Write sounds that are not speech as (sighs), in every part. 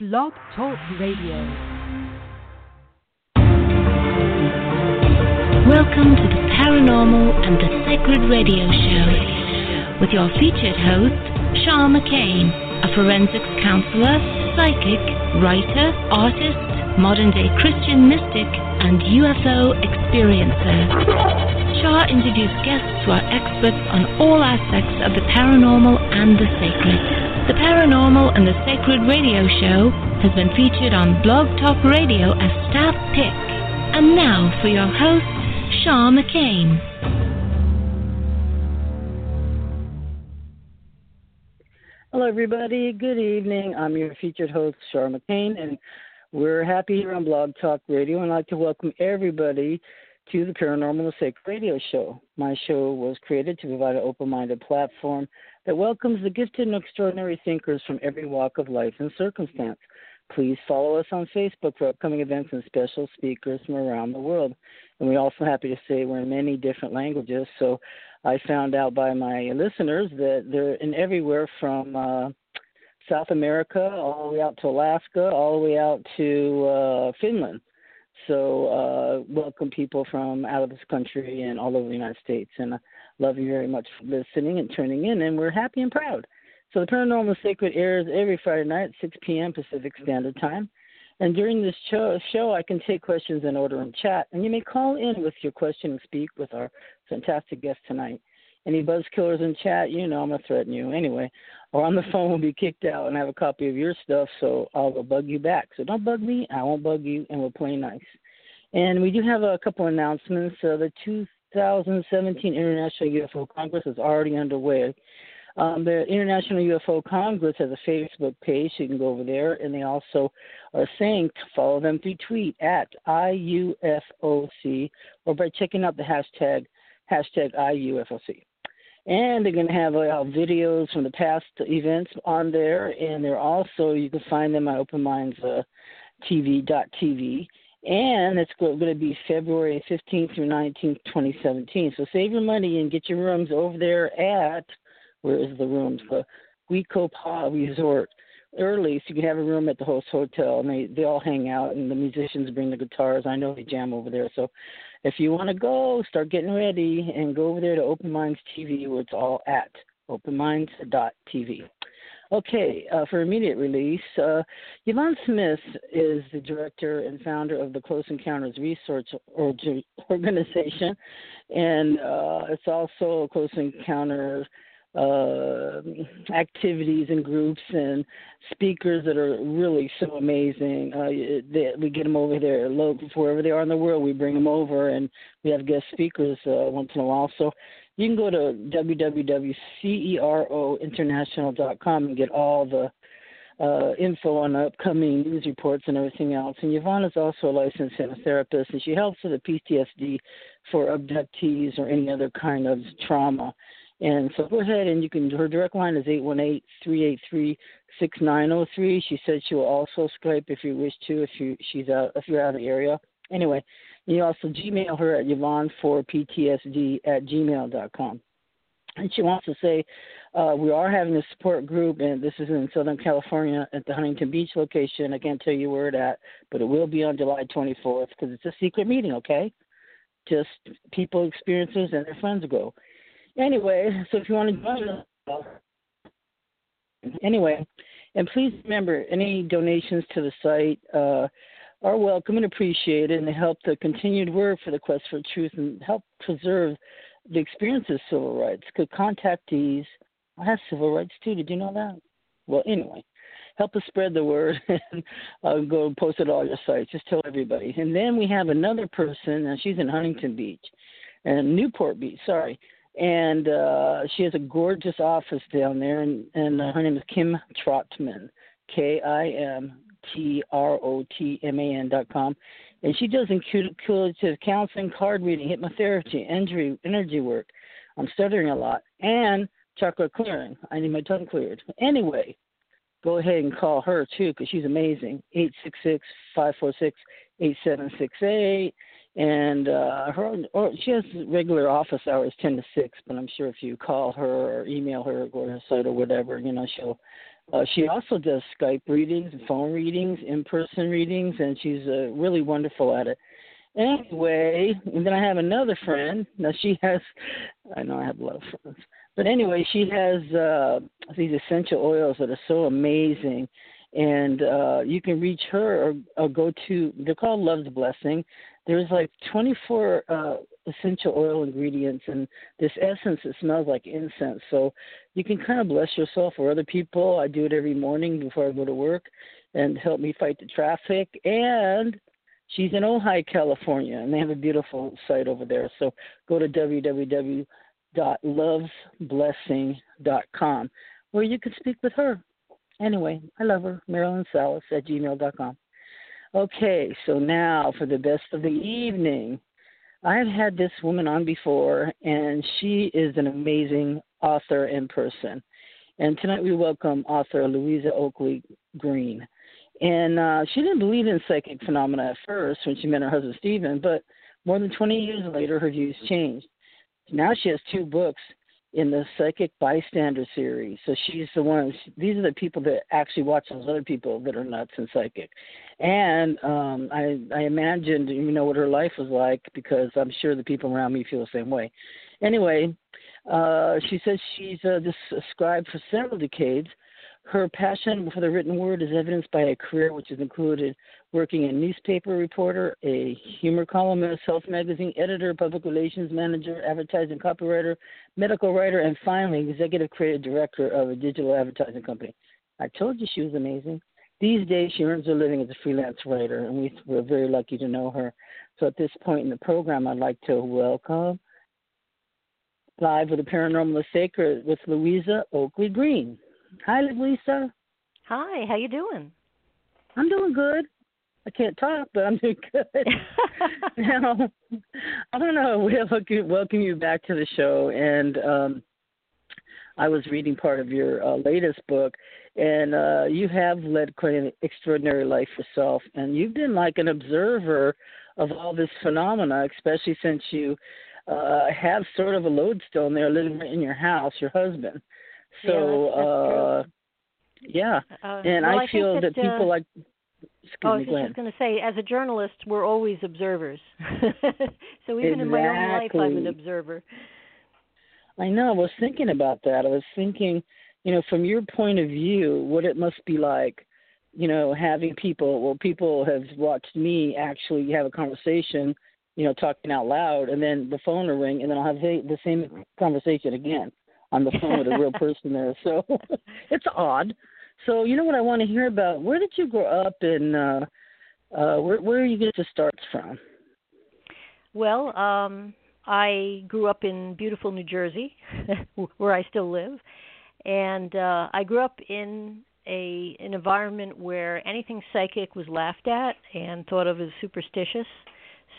Blog Talk Radio. Welcome to the Paranormal and the Sacred Radio Show with your featured host, Shaw McCain, a forensics counselor, psychic, writer, artist, modern day Christian mystic, and UFO experiencer. Shah introduced guests who are experts on all aspects of the paranormal and the sacred. The Paranormal and the Sacred Radio Show has been featured on Blog Talk Radio as staff pick. And now for your host, Shaw McCain. Hello, everybody. Good evening. I'm your featured host, Shaw McCain, and we're happy here on Blog Talk Radio, and I'd like to welcome everybody to the Paranormal and the Sacred Radio Show. My show was created to provide an open minded platform that welcomes the gifted and extraordinary thinkers from every walk of life and circumstance. Please follow us on Facebook for upcoming events and special speakers from around the world. And we're also happy to say we're in many different languages. So I found out by my listeners that they're in everywhere from uh, South America, all the way out to Alaska, all the way out to uh, Finland. So, uh, welcome people from out of this country and all over the United States. And love you very much for listening and tuning in. And we're happy and proud. So, the Paranormal Sacred airs every Friday night at 6 p.m. Pacific Standard Time. And during this show, I can take questions in order and chat. And you may call in with your question and speak with our fantastic guest tonight. Any buzz killers in chat, you know I'm gonna threaten you anyway. Or on the phone will be kicked out and have a copy of your stuff, so I'll bug you back. So don't bug me, I won't bug you, and we'll play nice. And we do have a couple announcements. Uh, the 2017 International UFO Congress is already underway. Um, the International UFO Congress has a Facebook page. You can go over there, and they also are saying to follow them through tweet at IUFOC or by checking out the hashtag hashtag IUFOC. And they're going to have uh, videos from the past events on there, and they're also you can find them at Open Minds uh. And it's going to be February 15th through 19th, 2017. So save your money and get your rooms over there at where is the rooms? The Wekopa Resort early, so you can have a room at the host hotel, and they they all hang out, and the musicians bring the guitars. I know they jam over there, so if you want to go, start getting ready and go over there to Open Minds TV, where it's all at openminds.tv. Okay, uh, for immediate release, uh, Yvonne Smith is the director and founder of the Close Encounters Research Organization, and uh, it's also Close Encounters uh, activities and groups and speakers that are really so amazing. Uh, they, we get them over there, local, wherever they are in the world. We bring them over, and we have guest speakers uh, once in a while. So you can go to www.cerointernational.com and get all the uh, info on upcoming news reports and everything else. And Yvonne is also a licensed hypnotherapist, and she helps with the PTSD for abductees or any other kind of trauma. And so go ahead and you can, her direct line is 818 383 6903. She said she will also Skype if you wish to, if, you, she's out, if you're out of the area. Anyway, you also Gmail her at Yvonne for PTSD at gmail.com. And she wants to say, uh, we are having a support group, and this is in Southern California at the Huntington Beach location. I can't tell you where it at, but it will be on July 24th because it's a secret meeting, okay? Just people, experiences, and their friends go. Anyway, so if you want to join us, anyway, and please remember any donations to the site uh, are welcome and appreciated, and help the continued work for the quest for truth and help preserve the experience of civil rights. Because contactees I have civil rights too. Did you know that? Well, anyway, help us spread the word (laughs) and uh, go post it all your sites. Just tell everybody. And then we have another person, and she's in Huntington Beach, and Newport Beach. Sorry, and uh, she has a gorgeous office down there, and, and uh, her name is Kim Trotman. K I M T R O T M A N dot com. And she does intuitive counseling, card reading, hypnotherapy, energy, energy work. I'm stuttering a lot. And chakra clearing. I need my tongue cleared. Anyway, go ahead and call her too because she's amazing. Eight six six five four six eight seven six eight. And uh, her, or she has regular office hours, ten to six. But I'm sure if you call her or email her or go to her site or whatever, you know, she'll. Uh, she also does Skype readings, phone readings, in-person readings, and she's uh, really wonderful at it. Anyway, and then I have another friend. Now she has, I know I have a lot of friends, but anyway, she has uh, these essential oils that are so amazing, and uh, you can reach her or, or go to. They're called Love's Blessing. There's like 24 uh, essential oil ingredients and this essence that smells like incense. So you can kind of bless yourself or other people. I do it every morning before I go to work, and help me fight the traffic. And she's in Ojai, California, and they have a beautiful site over there. So go to www lovesblessing.com where you can speak with her. Anyway, I love her. Marilyn Salas at gmail.com. Okay, so now for the best of the evening. I've had this woman on before, and she is an amazing author in person. And tonight we welcome author Louisa Oakley Green. And uh, she didn't believe in psychic phenomena at first when she met her husband Stephen, but more than 20 years later, her views changed. Now she has two books in the Psychic Bystander series. So she's the one. These are the people that actually watch those other people that are nuts and psychic. And um, I, I imagined, you know, what her life was like because I'm sure the people around me feel the same way. Anyway, uh, she says she's uh, this scribe for several decades. Her passion for the written word is evidenced by a career which has included working a newspaper reporter, a humor columnist, health magazine editor, public relations manager, advertising copywriter, medical writer, and finally executive creative director of a digital advertising company. I told you she was amazing. These days, she earns her living as a freelance writer, and we, we're very lucky to know her. So at this point in the program, I'd like to welcome live with the paranormal sacred with Louisa Oakley Green. Hi, Louisa. Hi, how you doing? I'm doing good. I can't talk, but I'm doing good. (laughs) now, I don't know. We welcome you back to the show, and um, I was reading part of your uh, latest book, and uh, you have led quite an extraordinary life yourself, and you've been like an observer of all this phenomena, especially since you uh, have sort of a lodestone there living in your house, your husband. So, yeah, uh, yeah, uh, and well, I, I feel that, that people uh, like. Excuse oh, I was just going to say, as a journalist, we're always observers. (laughs) so even in my own life, I'm an observer. I know. I was thinking about that. I was thinking, you know, from your point of view, what it must be like, you know, having people. Well, people have watched me actually have a conversation, you know, talking out loud, and then the phone will ring, and then I'll have the same conversation again on the phone with a real person there. So (laughs) it's odd. So you know what I want to hear about? Where did you grow up, and uh, uh, where where are you get your starts from? Well, um, I grew up in beautiful New Jersey, (laughs) where I still live, and uh, I grew up in a an environment where anything psychic was laughed at and thought of as superstitious.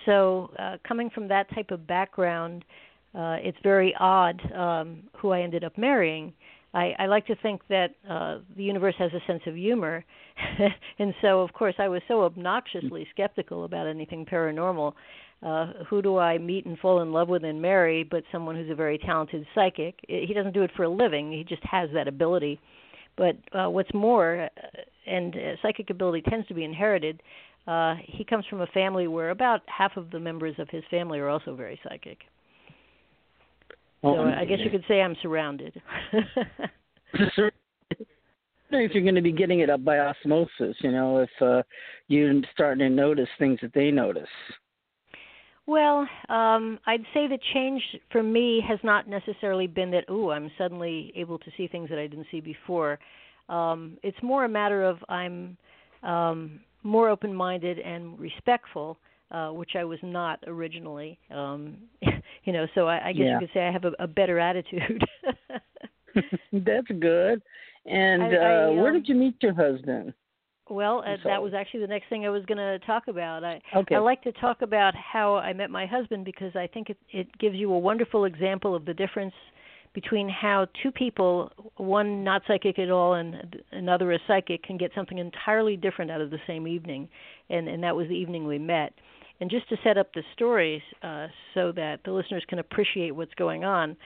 So, uh, coming from that type of background, uh, it's very odd um, who I ended up marrying. I, I like to think that uh, the universe has a sense of humor, (laughs) and so of course I was so obnoxiously skeptical about anything paranormal. Uh, who do I meet and fall in love with and marry? But someone who's a very talented psychic. He doesn't do it for a living; he just has that ability. But uh, what's more, uh, and uh, psychic ability tends to be inherited. Uh, he comes from a family where about half of the members of his family are also very psychic. So I guess you could say I'm surrounded. If you're going to be getting it up by osmosis, you know, if uh, you're starting to notice things that they notice. Well, um, I'd say the change for me has not necessarily been that, ooh, I'm suddenly able to see things that I didn't see before. Um, it's more a matter of I'm um, more open minded and respectful, uh, which I was not originally. Um, (laughs) you know, so I, I guess Yeah. you could say I have a, a better attitude. (laughs) (laughs) That's good. And I, I, uh, um, where did you meet your husband? Well, uh, that was actually the next thing I was going to talk about. I Okay. I like to talk about how I met my husband because I think it it gives you a wonderful example of the difference between how two people, one not psychic at all and another is psychic, can get something entirely different out of the same evening, and and that was the evening we met. And just to set up the stories uh, so that the listeners can appreciate what's going on,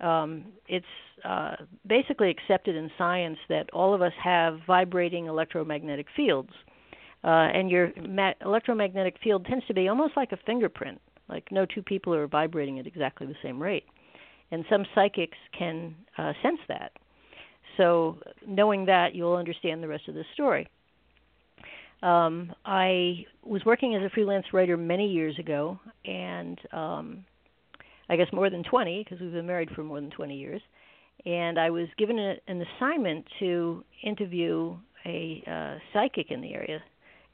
um, it's uh, basically accepted in science that all of us have vibrating electromagnetic fields, uh, and your ma- electromagnetic field tends to be almost like a fingerprint. Like no two people are vibrating at exactly the same rate, and some psychics can uh, sense that. So, knowing that, you'll understand the rest of the story. Um, I was working as a freelance writer many years ago, and um, I guess more than 20 because we've been married for more than 20 years. And I was given a, an assignment to interview a uh, psychic in the area.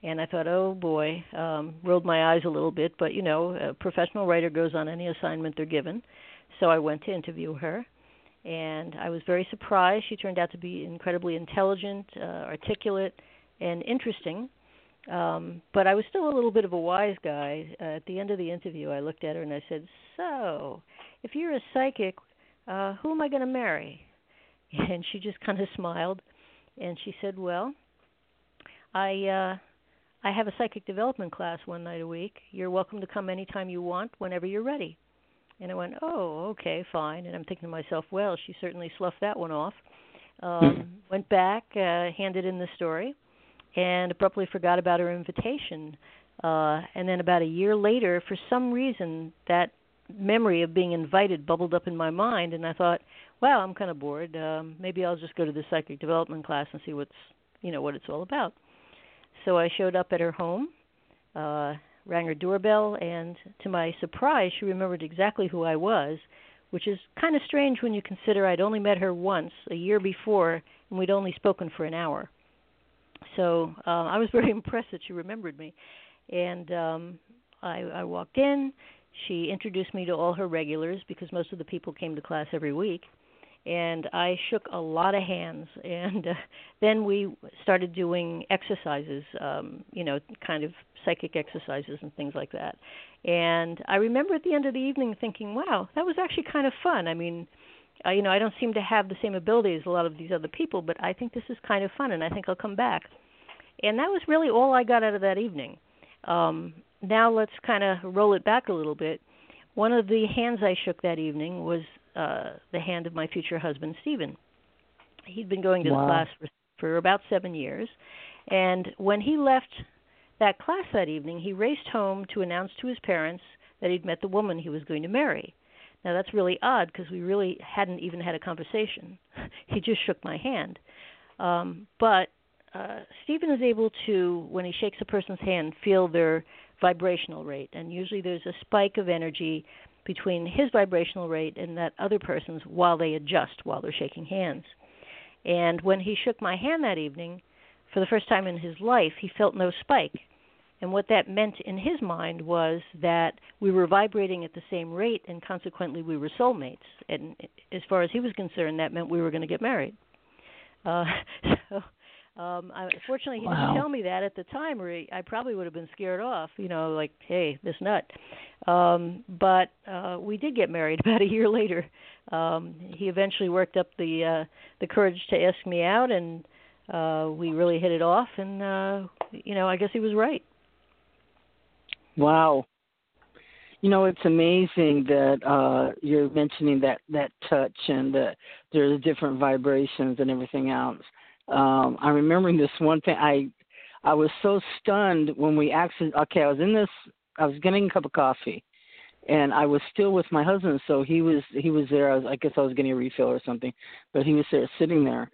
And I thought, oh boy, um, rolled my eyes a little bit, but you know, a professional writer goes on any assignment they're given. So I went to interview her, and I was very surprised. She turned out to be incredibly intelligent, uh, articulate, and interesting. Um, but I was still a little bit of a wise guy. Uh, at the end of the interview, I looked at her and I said, "So, if you're a psychic, uh, who am I going to marry?" (laughs) And she just kind of smiled, and she said, "Well, I uh, I have a psychic development class one night a week. You're welcome to come anytime you want, whenever you're ready." And I went, "Oh, okay, fine." And I'm thinking to myself, "Well, she certainly sloughed that one off." Um, (laughs) went back, uh, handed in the story and abruptly forgot about her invitation. Uh, and then about a year later, for some reason, that memory of being invited bubbled up in my mind, and I thought, "Wow, I'm kind of bored. Um, maybe I'll just go to the psychic development class and see what's, you know, what it's all about." So I showed up at her home, uh, rang her doorbell, and to my surprise, she remembered exactly who I was, which is kind of strange when you consider I'd only met her once a year before, and we'd only spoken for an hour so uh, I was (laughs) very impressed that she remembered me. And um, I, I walked in. She introduced me to all her regulars because most of the people came to class every week. And I shook a lot of hands. (laughs) And uh, then we started doing exercises, um, you know, kind of psychic exercises and things like that. And I remember at the end of the evening thinking, wow, that was actually kind of fun. I mean, uh, you know, I don't seem to have the same ability as a lot of these other people, but I think this is kind of fun, and I think I'll come back. And that was really all I got out of that evening. Um, now let's kind of roll it back a little bit. One of the hands I shook that evening was uh, the hand of my future husband, Stephen. He'd been going to Wow. the class for, for about seven years, and when he left that class that evening, he raced home to announce to his parents that he'd met the woman he was going to marry. Now that's really odd because we really hadn't even had a conversation. (laughs) he just shook my hand. Um, but uh, Stephen is able to, when he shakes a person's hand, feel their vibrational rate, and usually there's a spike of energy between his vibrational rate and that other person's while they adjust while they're shaking hands. And when he shook my hand that evening, for the first time in his life, he felt no spike. And what that meant in his mind was that we were vibrating at the same rate, and consequently, we were soulmates. And as far as he was concerned, that meant we were going to get married. Uh, (laughs) so, um, I, fortunately, he Wow. didn't tell me that at the time, or he, I probably would have been scared off. You know, like, hey, this nut. Um, but uh, we did get married (laughs) about a year later. Um, he eventually worked up the uh, the courage to ask me out, and uh, we really hit it off. And uh, you know, I guess he was right. Wow. You know, it's amazing that uh you're mentioning that that touch and that there's different vibrations and everything else. Um I'm remembering this one thing I I was so stunned when we actually okay, I was in this I was getting a cup of coffee and I was still with my husband so he was he was there I, was, I guess I was getting a refill or something but he was there sitting there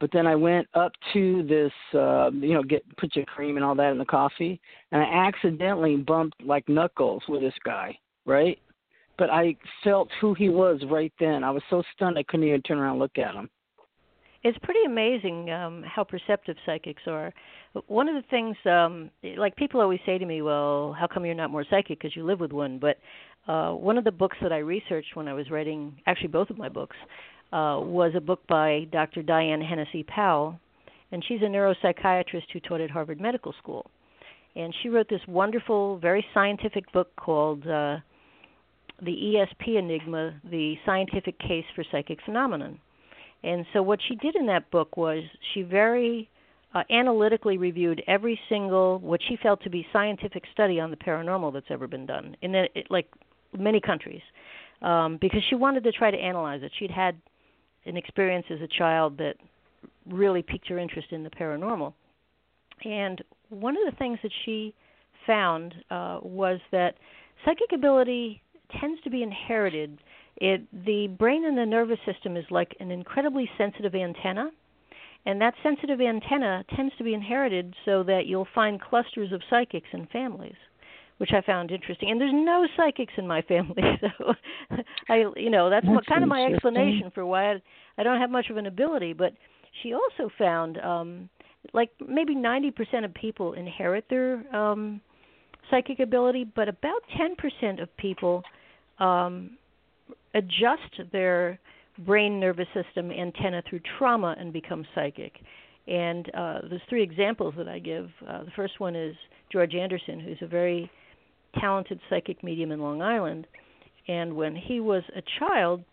but then I went up to this, uh, you know, get put your cream and all that in the coffee, and I accidentally bumped like knuckles with this guy, right? But I felt who he was right then. I was so stunned I couldn't even turn around and look at him. It's pretty amazing um, how perceptive psychics are. One of the things, um, like people always say to me, "Well, how come you're not more psychic because you live with one?" But uh, one of the books that I researched when I was writing, actually both of my books, uh, was a book by Dr. Diane Hennacy Powell, and she's a neuropsychiatrist who taught at Harvard Medical School. And she wrote this wonderful, very scientific book called uh, The ESP Enigma The Scientific Case for Psychic Phenomenon. And so, what she did in that book was she very uh, analytically reviewed every single what she felt to be scientific study on the paranormal that's ever been done in the, it, like many countries um, because she wanted to try to analyze it. She'd had an experience as a child that really piqued her interest in the paranormal. And one of the things that she found uh, was that psychic ability tends to be inherited. It, the brain and the nervous system is like an incredibly sensitive antenna, and that sensitive antenna tends to be inherited so that you'll find clusters of psychics in families which I found interesting. And there's no psychics in my (laughs) family, so I, you know, that's, that's kind of my explanation for why I, I don't have much of an ability. But she also found, um, like maybe 90% of people inherit their um, psychic ability, but about 10% of people um, adjust their brain nervous system antenna through trauma and become psychic. And uh, there's three examples that I give. Uh, the first one is George Anderson, who's a very talented psychic medium in Long Island. And when he was a child,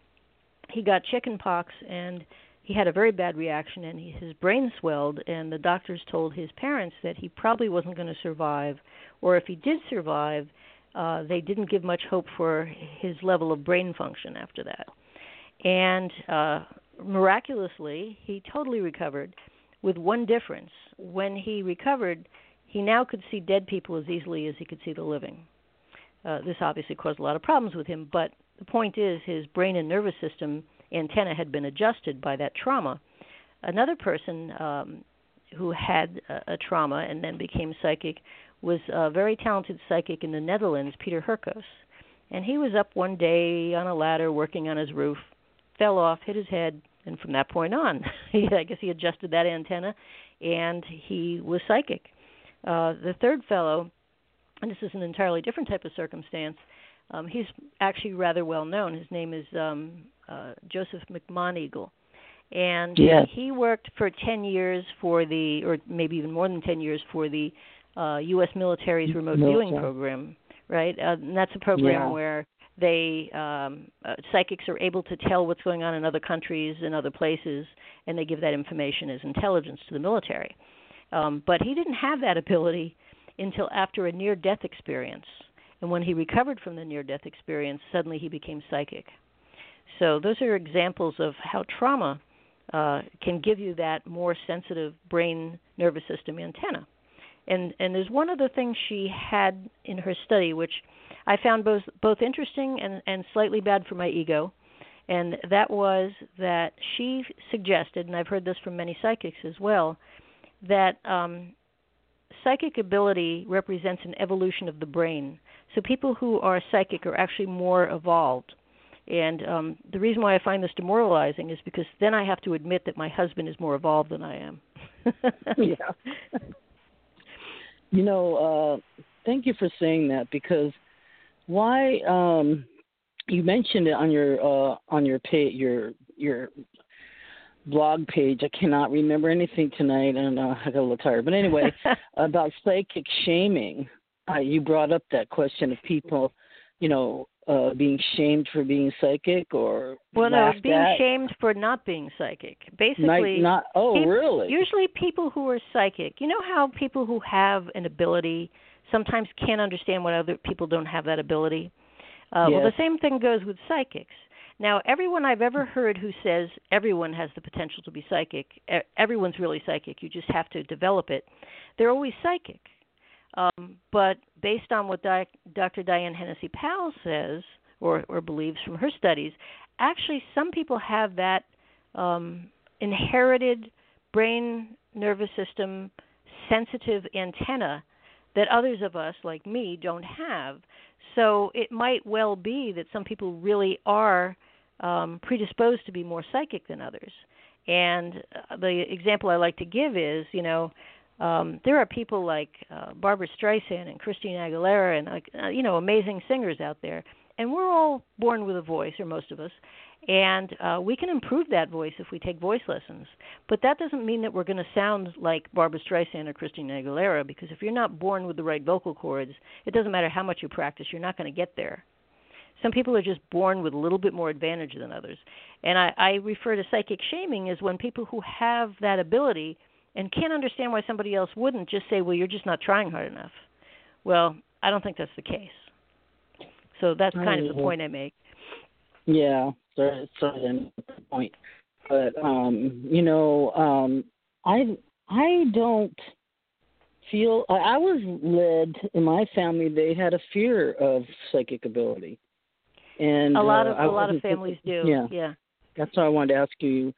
he got chicken pox and he had a very bad reaction and he, his brain swelled and the doctors told his parents that he probably wasn't going to survive or if he did survive uh they didn't give much hope for his level of brain function after that and uh miraculously he totally recovered with one difference when he recovered he now could see dead people as easily as he could see the living. Uh, this obviously caused a lot of problems with him, but the point is his brain and nervous system antenna had been adjusted by that trauma. Another person um, who had a, a trauma and then became psychic was a very talented psychic in the Netherlands, Peter Hurkos. And he was up one day on a ladder working on his roof, fell off, hit his head, and from that point on, (laughs) he, I guess he adjusted that antenna, and he was psychic. Uh, the third fellow, and this is an entirely different type of circumstance, um, he's actually rather well known. His name is um, uh, Joseph McMoneagle. And yes. he worked for 10 years for the, or maybe even more than 10 years, for the uh, U.S. military's remote viewing program, right? Uh, and that's a program yeah. where they um, uh, psychics are able to tell what's going on in other countries and other places, and they give that information as intelligence to the military. Um, but he didn't have that ability until after a near death experience. And when he recovered from the near death experience, suddenly he became psychic. So, those are examples of how trauma uh, can give you that more sensitive brain nervous system antenna. And, and there's one other thing she had in her study, which I found both, both interesting and, and slightly bad for my ego. And that was that she suggested, and I've heard this from many psychics as well, that um, psychic ability represents an evolution of the brain. So people who are psychic are actually more evolved. And um, the reason why I find this demoralizing is because then I have to admit that my husband is more evolved than I am. (laughs) yeah. You know, uh, thank you for saying that because why um, you mentioned it on your uh, on your pay, your your blog page. I cannot remember anything tonight, and uh, I got a little tired. But anyway, (laughs) about psychic shaming, uh, you brought up that question of people, you know, uh, being shamed for being psychic or well, no, being at. shamed for not being psychic. Basically, not, not oh, people, really? Usually, people who are psychic, you know how people who have an ability sometimes can't understand what other people don't have that ability. Uh, yes. Well, the same thing goes with psychics now, everyone I've ever heard who says everyone has the potential to be psychic, everyone's really psychic, you just have to develop it, they're always psychic. Um, but based on what Di- Dr. Diane Hennacy Powell says or, or believes from her studies, actually some people have that um, inherited brain nervous system sensitive antenna that others of us, like me, don't have. So it might well be that some people really are um, predisposed to be more psychic than others. And uh, the example I like to give is, you know, um, there are people like uh, Barbra Streisand and Christina Aguilera and like uh, you know amazing singers out there, and we're all born with a voice, or most of us, and uh, we can improve that voice if we take voice lessons. But that doesn't mean that we're going to sound like Barbra Streisand or Christina Aguilera because if you're not born with the right vocal cords, it doesn't matter how much you practice, you're not going to get there. Some people are just born with a little bit more advantage than others. And I, I refer to psychic shaming as when people who have that ability and can't understand why somebody else wouldn't just say, well, you're just not trying hard enough. Well, I don't think that's the case. So that's kind of the point I make. Yeah, sorry, sorry, the point. But um, you know, um, I I don't feel I was led in my family. They had a fear of psychic ability, and a lot of uh, a lot of families do. Yeah, yeah. That's why I wanted to ask you.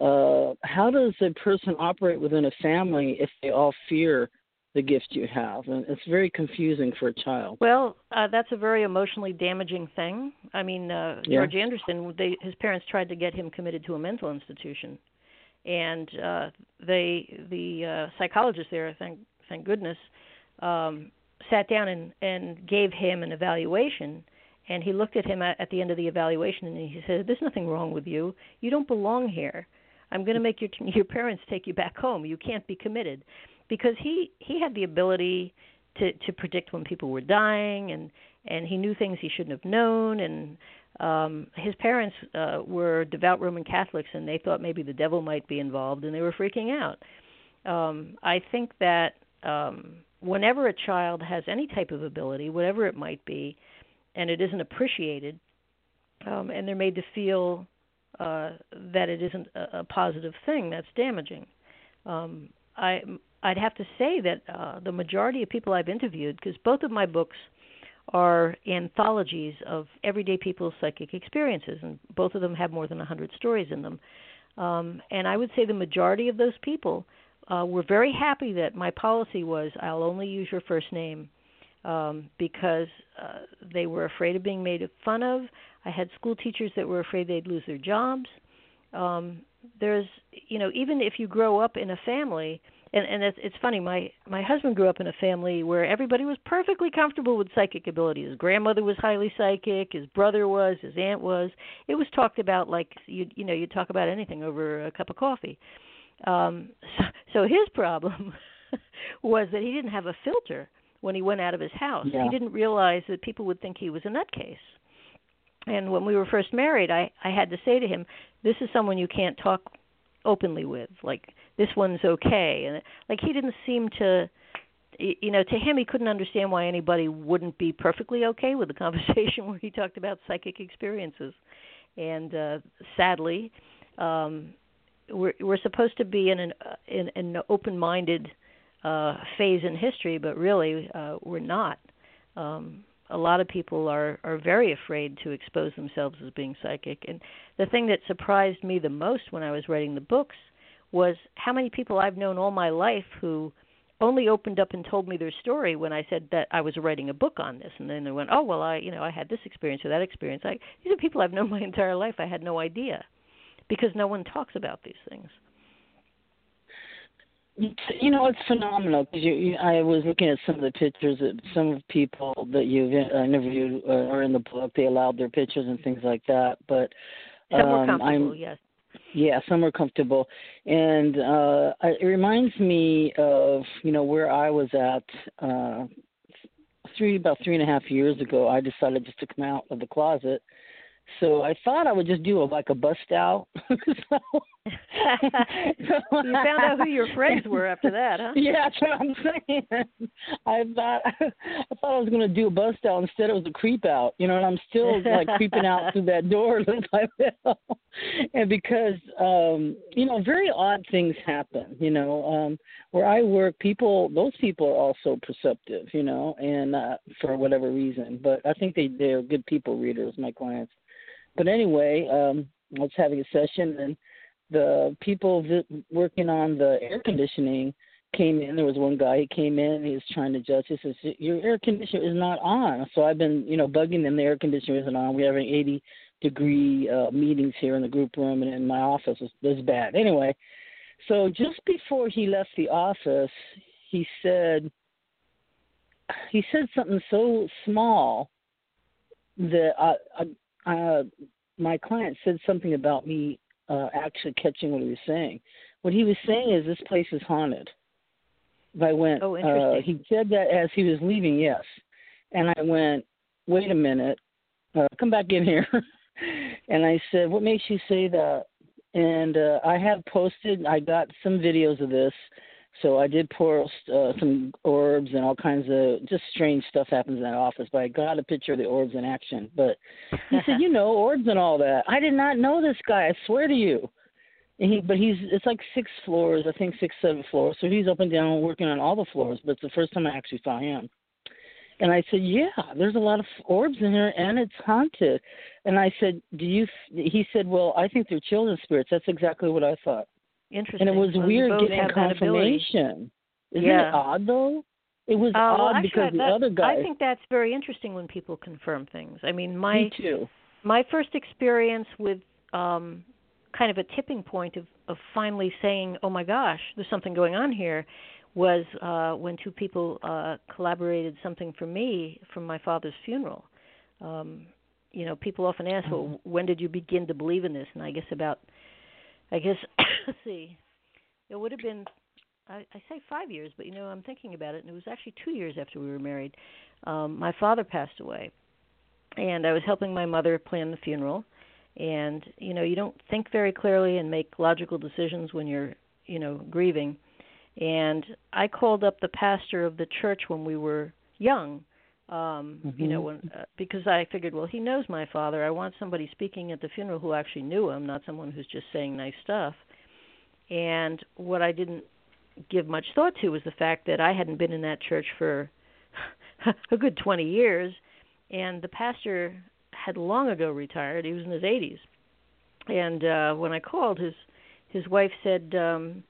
Uh, how does a person operate within a family if they all fear the gift you have and it's very confusing for a child well uh that's a very emotionally damaging thing i mean uh yeah. george anderson they his parents tried to get him committed to a mental institution and uh they the uh psychologist there thank thank goodness um sat down and and gave him an evaluation and he looked at him at, at the end of the evaluation and he said there's nothing wrong with you. You don't belong here. I'm going to make your (laughs) your parents take you back home. You can't be committed. Because he he had the ability to to predict when people were dying and and he knew things he shouldn't have known and um his parents uh were devout roman catholics and they thought maybe the devil might be involved and they were freaking out. Um i think that um whenever a child has any type of ability whatever it might be and it isn't appreciated um and they're made to feel uh that it isn't a, a positive thing that's damaging um i I'd have to say that uh, the majority of people I've interviewed, because both of my books are anthologies of everyday people's psychic experiences, and both of them have more than a 100 stories in them. Um, and I would say the majority of those people uh, were very happy that my policy was I'll only use your first name um, because uh, they were afraid of being made fun of. I had school teachers that were afraid they'd lose their jobs. Um, there's, you know, even if you grow up in a family and and it's it's funny my my husband grew up in a family where everybody was perfectly comfortable with psychic ability his grandmother was highly psychic his brother was his aunt was it was talked about like you you know you talk about anything over a cup of coffee um (laughs) so, so his problem (laughs) was that he didn't have a filter when he went out of his house. Yeah. he didn't realize that people would think he was a nutcase. And when we were first married i i had to say to him this is someone you can't talk openly with. Like this one's okay. And like he didn't seem to you know to him he couldn't understand why anybody wouldn't be perfectly okay with a (laughs) conversation where he talked about psychic experiences. And uh sadly um we're we're supposed to be in an in, in an open minded uh phase in history but really uh we're not um a lot of people are are very afraid to expose themselves as being psychic and the thing that surprised me the most when I was writing the books was how many people I've known all my life who only opened up and told me their story when I said that I was writing a book on this, and then they went, "Oh well, I you know I had this experience or that experience." I these are people I've known my (laughs) entire life. I had no idea because no one talks about these things. You know, it's phenomenal because you, you, I was looking at some of the pictures that some of the people that you've interviewed uh, are in the book. They allowed their pictures and things like that, but some um, were comfortable, I'm, yes. Yeah, some are comfortable, and uh, it reminds me of you know where I was at uh, three about three and a half years ago. I decided just to come out of the closet so I thought I would just do a, like a bust out. (laughs) so, (laughs) you found out who your friends were after that, huh? (laughs) Yeah, that's what I'm saying. I thought I thought I was going to do a bust out. Instead, it was a creep out. You know, and I'm still like creeping out through that door and because um, you know, very odd things happen. You know, um, where I work, people, those people are also perceptive. You know, and uh, for whatever reason, but I think they they're good people readers, my clients but anyway, um, I was having a session, and the people vi- working on the air conditioning came in. There was one guy. He came in. He was trying to judge. He says, "Your air conditioner is not on." So I've been, you know, bugging them. The air conditioner isn't on. We're having 80 degree uh, meetings here in the group room, and in my office is, is bad. Anyway, so just before he left the office, he said, he said something so small that I, I uh, my client said something about me uh, actually catching what he was saying. What he was saying is this place is haunted. I went. Oh, interesting. Uh, he said that as he was leaving. Yes, and I went. Wait a minute. Uh, come back in here. (laughs) and I said, "What makes you say that?" And uh, I have posted. I got some videos of this. So I did post uh, some orbs and all kinds of just strange stuff happens in that office. But I got a picture of the orbs in action. But he said, (laughs) you know, orbs and all that. I did not know this guy. I swear to you. And he, but he's it's like six floors, I think six, seven floors. So he's up and down working on all the floors. But it's the first time I actually saw him. And I said, yeah, there's a lot of orbs in here, and it's haunted. And I said, do you? He said, well, I think they're children's spirits. That's exactly what I thought. Interesting. And it was well, weird getting have that ability. confirmation. Isn't Yeah. it odd though? It was Uh, odd actually, because the that- other guy. I think that's very interesting when people confirm things. I mean, my me too. my first experience with um kind of a tipping point of of finally saying, "Oh my gosh, there's something going on here," was uh when two people uh collaborated something for me from my father's funeral. Um you know, people often ask, "Well, when did you begin to believe in this?" And I guess about I guess let's see. It would have been I, I say five years, but you know, I'm thinking about it and it was actually two years after we were married. Um my father passed away and I was helping my mother plan the funeral. And you know, you don't think very clearly and make logical decisions when you're, you know, grieving. And I called up the pastor of the church when we were young. Um, you know, when uh, because I figured, well, he knows my father. I want somebody speaking at the funeral who actually knew him, not someone who's just saying nice stuff. And what I didn't give much thought to was the fact that I hadn't been in that church for (laughs) a good 20 years and the pastor had long ago retired. He was in his 80s, and uh, when I called, his his wife said, um,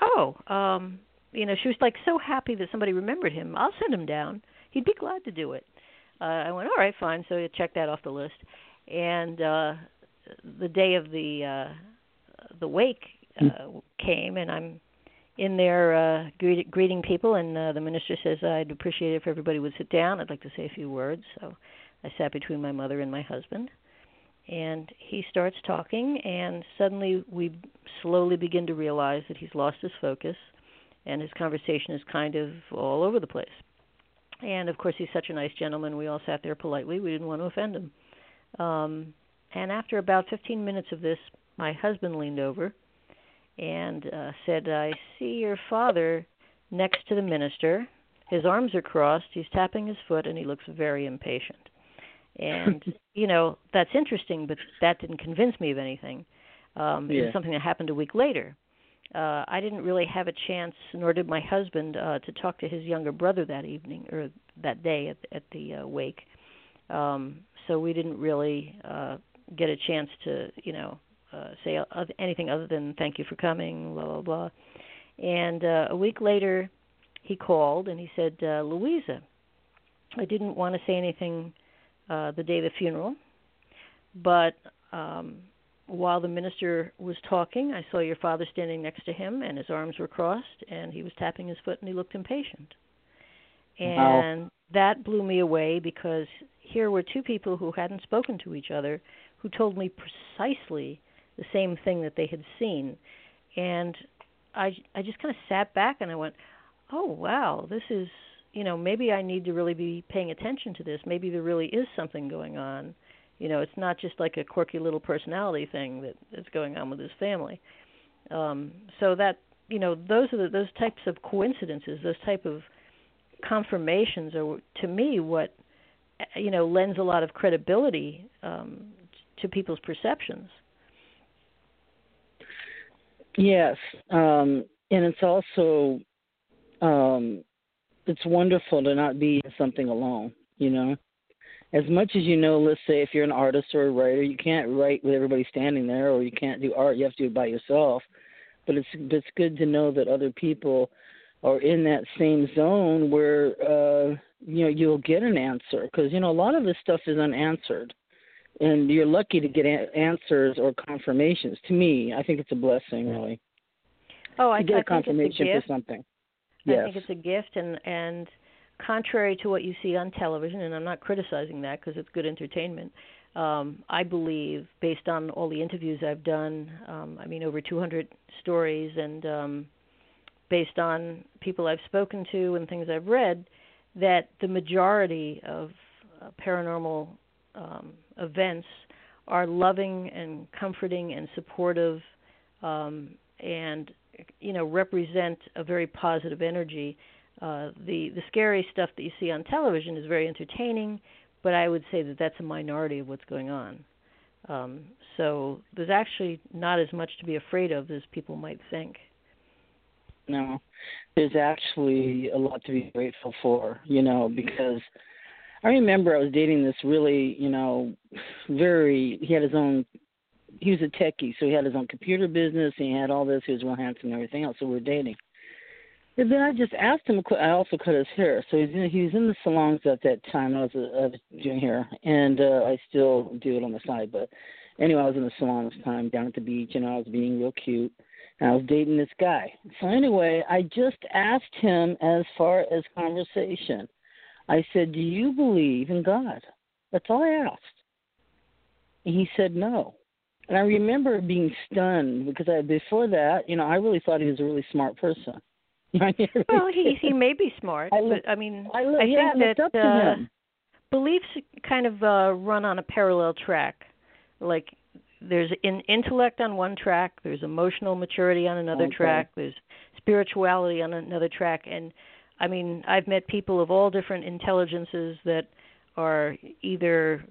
"Oh, um, you know," she was like so happy that somebody remembered him. I'll send him down. He'd be glad to do it. Uh, I went, "All right, fine." So I checked that off the list, and uh, the day of the uh, the wake uh, came, and I'm in there uh, greet, greeting people, and uh, the minister says, "I'd appreciate it if everybody would sit down. I'd like to say a few words." So I sat between my mother and my husband, and he starts talking, and suddenly we slowly begin to realize that he's lost his focus, and his conversation is kind of all over the place. And of course, he's such a nice gentleman. We all sat there politely. We didn't want to offend him. Um, and after about 15 minutes of this, my husband leaned over and uh, said, I see your father next to the minister. His arms are crossed, he's tapping his foot, and he looks very impatient. And, (laughs) you know, that's interesting, but that didn't convince me of anything. Um, It was something that happened a week later. Uh, I didn't really have a chance, nor did my husband, uh, to talk to his younger brother that evening or that day at, at the uh, wake. Um, so we didn't really uh, get a chance to, you know, uh, say anything other than thank you for coming, blah blah blah. And uh, a week later, he called and he said, uh, Louisa, I didn't want to say anything uh, the day of the funeral, but um, while the minister was talking, I saw your father standing next to him, and his arms were crossed, and he was tapping his foot, and he looked impatient. Wow. And that blew me away because here were two people who hadn't spoken to each other who told me precisely the same thing that they had seen. And I I just kind of sat back and I went, "Oh, wow, this is, you know, maybe I need to really be paying attention to this. Maybe there really is something going on. You know, it's not just like a quirky little personality thing that is going on with his family." Um so that, you know, those are the, those types of coincidences, those type of confirmations are to me what you know lends a lot of credibility um to people's perceptions Yes, um, and it's also um, it's wonderful to not be in something alone. You know, as much as you know, let's say if you're an artist or a writer, you can't write with everybody standing there, or you can't do art. You have to do it by yourself. But it's it's good to know that other people are in that same zone where uh, you know you'll get an answer because you know a lot of this stuff is unanswered and you're lucky to get a- answers or confirmations. To me, I think it's a blessing, really. oh i, to get I a confirmation think it's a gift for something. Yes. i think it's a gift and and contrary to what you see on television and i'm not criticizing that because it's good entertainment um, I believe, based on all the interviews I've done, um, I mean, over 200 stories, and um, based on people I've spoken to and things I've read, that the majority of uh, paranormal um, events are loving and comforting and supportive, um, and you know represent a very positive energy. Uh, the the scary stuff that you see on television is very entertaining, but I would say that that's a minority of what's going on. Um, so there's actually not as much to be afraid of as people might think. No, there's actually a lot to be grateful for, you know, because I remember I was dating this really, you know, very. He had his own. He was a techie, so he had his own computer business. He had all this. He was real handsome and everything else. So we were dating. And then I just asked him. I also cut his hair, so he's in, he was in the salons at that time. I was, I was doing hair, and uh, I still do it on the side. But anyway, I was in the salon this time down at the beach, and I was being real cute. And I was dating this guy. So anyway, I just asked him as far as conversation. I said, "Do you believe in God?" That's all I asked. And he said no. And I remember being stunned because I before that, you know, I really thought he was a really smart person. (laughs) well, he he may be smart, I look, but I mean, I, look, I yeah, think that uh, beliefs kind of uh, run on a parallel track. Like there's in intellect on one track, there's emotional maturity on another okay. track, there's spirituality on another track, and I mean, I've met people of all different intelligences that are either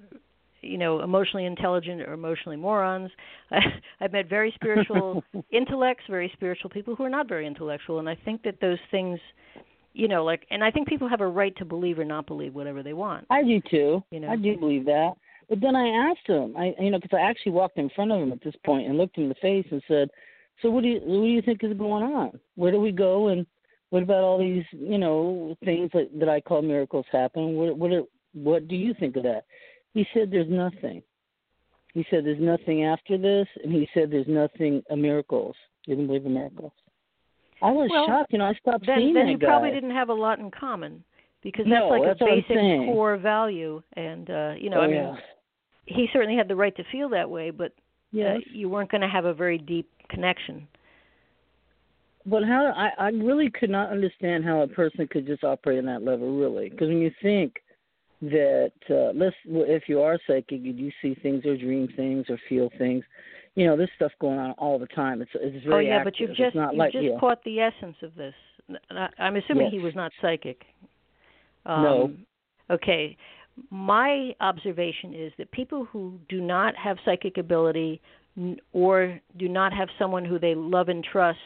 you know emotionally intelligent or emotionally morons. (laughs) I've met very spiritual (laughs) intellects, very spiritual people who are not very intellectual, and I think that those things, you know, like, and I think people have a right to believe or not believe whatever they want. I do too. You know, I do believe that. But then I asked him, I you know, because I actually walked in front of him at this point and looked him in the face and said, "So what do you what do you think is going on? Where do we go and what about all these you know things that that I call miracles happen? What what what do you think of that?" He said, "There's nothing." He said, "There's nothing after this," and he said, "There's nothing uh, miracles." He didn't believe in miracles. I was well, shocked. You know, I stopped then, seeing then that you guy. probably didn't have a lot in common because that's No, like that's a basic core value, and uh, you know, oh, I mean, yeah. he certainly had the right to feel that way, but Yes. uh, you weren't going to have a very deep connection. But how I I really could not understand how a person could just operate on that level, really, because when you think that uh, let's well, if you are psychic, you do see things or dream things or feel things. You know, this stuff going on all the time. It's it's very. oh yeah, active. but you've just you've like just yeah. caught the essence of this. I'm assuming Yes. he was not psychic. Um, No. Okay. My observation is that people who do not have psychic ability or do not have someone who they love and trust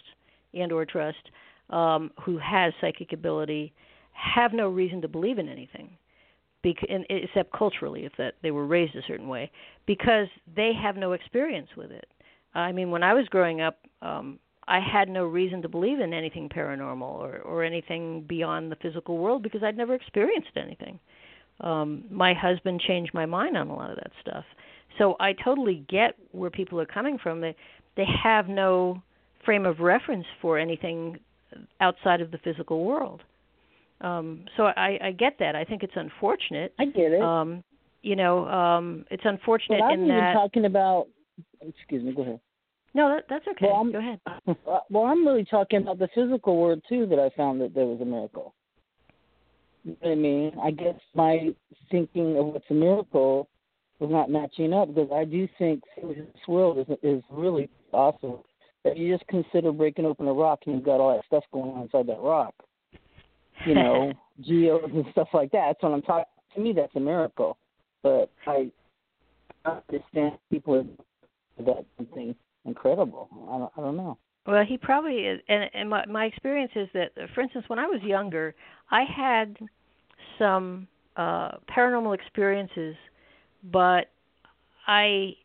and or trust um, who has psychic ability have no reason to believe in anything except culturally if that they were raised a certain way because they have no experience with it. I mean when i was growing up um i had no reason to believe in anything paranormal or or anything beyond the physical world because i'd never experienced anything. Um my husband changed my mind on a lot of that stuff. So i totally get where people are coming from. They they have no frame of reference for anything outside of the physical world um so i i get that i think it's unfortunate I get it. um you know um it's unfortunate I'm in even talking about. Excuse me. Go ahead. no that that's okay Well, I'm- go ahead (laughs) Well, I'm really talking about the physical world too. That I found that there was a miracle. You know what I mean? I guess my thinking of what's a miracle was not matching up because I do think this world is is really awesome. If you just consider breaking open a rock and you've got all that stuff going on inside that rock, you know, (laughs) geodes and stuff like that. That's what I'm talking. To me, that's a miracle. But I understand people that something incredible. I don't, I don't know. Well, he probably is, and and my my experience is that, for instance, when I was younger, I had some uh paranormal experiences, but I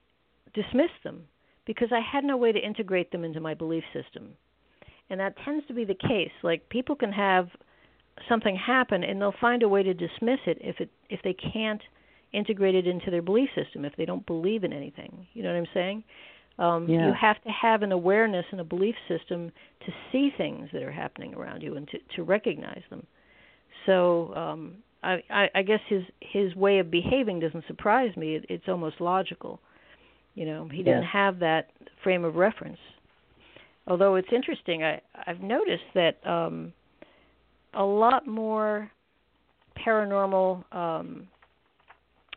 dismissed them because I had no way to integrate them into my belief system, and that tends to be the case. Like people can have something happen, and they'll find a way to dismiss it if it if they can't integrate it into their belief system, if they don't believe in anything. You know what I'm saying? Um, Yeah. You have to have an awareness and a belief system to see things that are happening around you and to, to recognize them. So um, I, I I guess his his way of behaving doesn't surprise me. It, it's almost logical. You know, he didn't Yes. have that frame of reference. Although it's interesting, I I've noticed that um a lot more paranormal um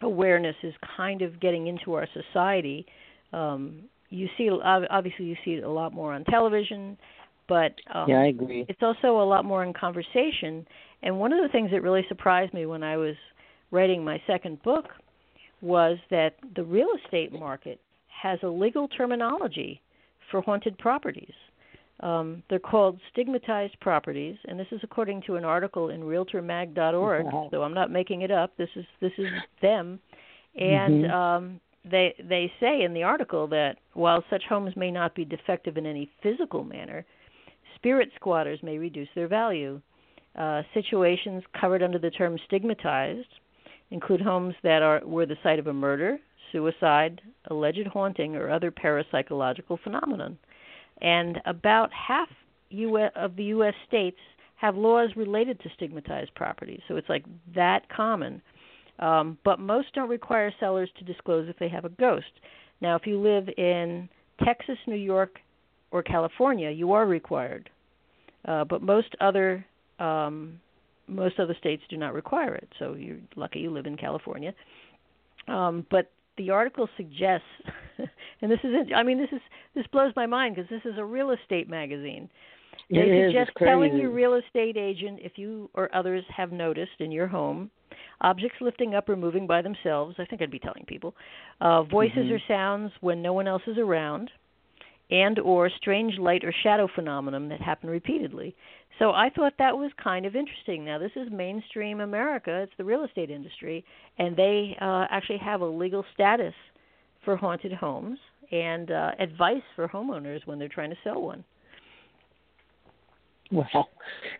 awareness is kind of getting into our society. Um you see obviously you see it a lot more on television, but um Yeah, I agree. it's also a lot more in conversation. And one of the things that really surprised me when I was writing my second book was that the real estate market has a legal terminology for haunted properties. Um, they're called stigmatized properties, and this is according to an article in RealtorMag.org. Wow. So I'm not making it up. This is this is them, and Mhm. um, they they say in the article that while such homes may not be defective in any physical manner, spirit squatters may reduce their value. Uh, situations covered under the term stigmatized include homes that are were the site of a murder, suicide, alleged haunting, or other parapsychological phenomenon. And about half U- of the U.S. states have laws related to stigmatized properties, so it's like that common. Um, but most don't require sellers to disclose if they have a ghost. Now, if you live in Texas, New York, or California, you are required. Uh, but most other um, most other states do not require it. So you're lucky you live in California. Um, but the article suggests, (laughs) and this is I mean this is this blows my mind because this is a real estate magazine. They It suggest telling your real estate agent if you or others have noticed in your home objects lifting up or moving by themselves. I think I'd be telling people uh, voices Mhm. or sounds when no one else is around, and or strange light or shadow phenomenon that happen repeatedly. So I thought that was kind of interesting. Now this is mainstream America; it's the real estate industry, and they uh, actually have a legal status for haunted homes and uh, advice for homeowners when they're trying to sell one. Well,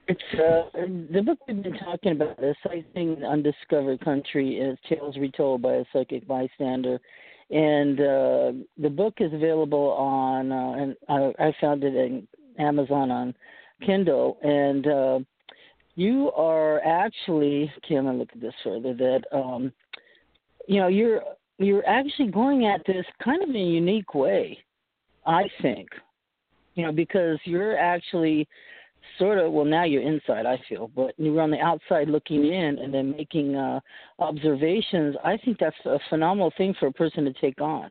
it's uh, the book we've been talking about, "A Sighting Undiscovered Country," is tales retold by a psychic bystander, and uh, the book is available on, uh, and I, I found it in Amazon on Kindle, and uh, you are actually, okay, I'm look at this further. That um, you know, you're you're actually going at this kind of in a unique way, I think. You know, because you're actually sort of well now you're inside i feel but you're on the outside looking in and then making uh observations i think that's a phenomenal thing for a person to take on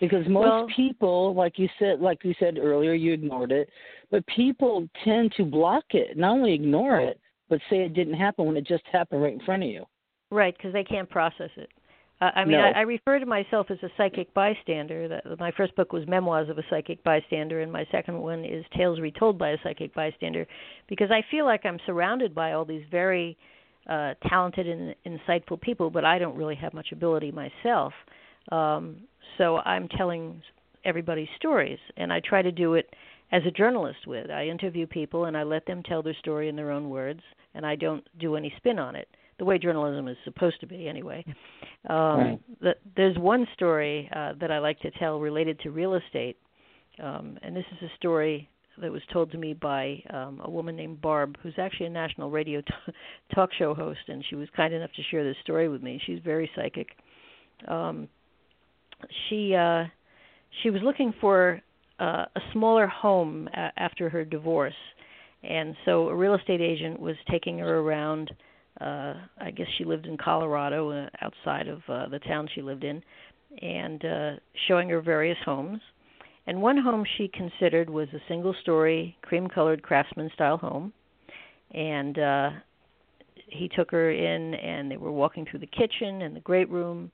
because most Well- people like you said like you said earlier you ignored it but people tend to block it not only ignore it but say it didn't happen when it just happened right in front of you Right, because they can't process it. Uh, I mean, No. I, I refer to myself as a psychic bystander. That my first book was Memoirs of a Psychic Bystander, and my second one is Tales Retold by a Psychic Bystander, because I feel like I'm surrounded by all these very uh, talented and insightful people, but I don't really have much ability myself. Um, so I'm telling everybody's stories, and I try to do it as a journalist. With I interview people and I let them tell their story in their own words, and I don't do any spin on it. The way journalism is supposed to be, anyway. Um, Right. the, there's one story uh, that I like to tell related to real estate, um, and this is a story that was told to me by um, a woman named Barb, who's actually a national radio t- (laughs) talk show host, and she was kind enough to share this story with me. She's very psychic. Um, she uh, she was looking for uh, a smaller home after her divorce, and so a real estate agent was taking her around. Uh, I guess she lived in Colorado, uh, outside of uh, the town she lived in, and uh, showing her various homes. And one home she considered was a single story, cream colored craftsman style home. And uh he took her in and they were walking through the kitchen and the great room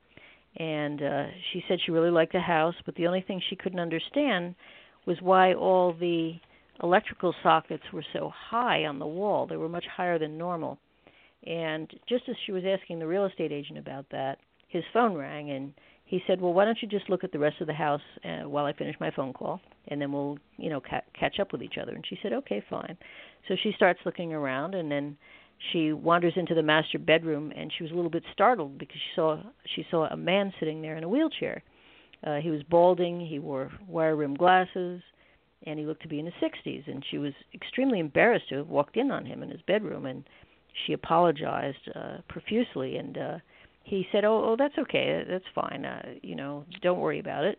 and uh she said she really liked the house, but the only thing she couldn't understand was why all the electrical sockets were so high on the wall. They were much higher than normal. And just as she was asking the real estate agent about that, his phone rang and he said, "Well, why don't you just look at the rest of the house uh, while I finish my phone call, and then we'll, you know, ca- catch up with each other." And she said, "Okay, fine." So she starts looking around, and then she wanders into the master bedroom, and she was a little bit startled because she saw she saw a man sitting there in a wheelchair. Uh, he was balding, he wore wire-rimmed glasses, and he looked to be in his 60s. And she was extremely embarrassed to have walked in on him in his bedroom, and she apologized uh, profusely, and uh, he said, "Oh, oh, that's okay. That's fine. Uh, you know, don't worry about it."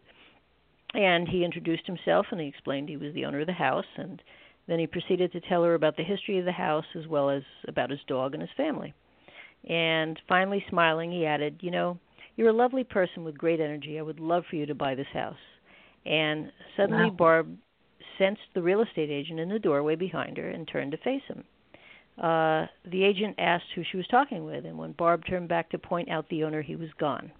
And he introduced himself and he explained he was the owner of the house, and then he proceeded to tell her about the history of the house as well as about his dog and his family. And finally, smiling, he added, "You know, you're a lovely person with great energy. I would love for you to buy this house." And suddenly, Wow. Barb sensed the real estate agent in the doorway behind her and turned to face him. Uh, the agent asked who she was talking with, and when Barb turned back to point out the owner, he was gone.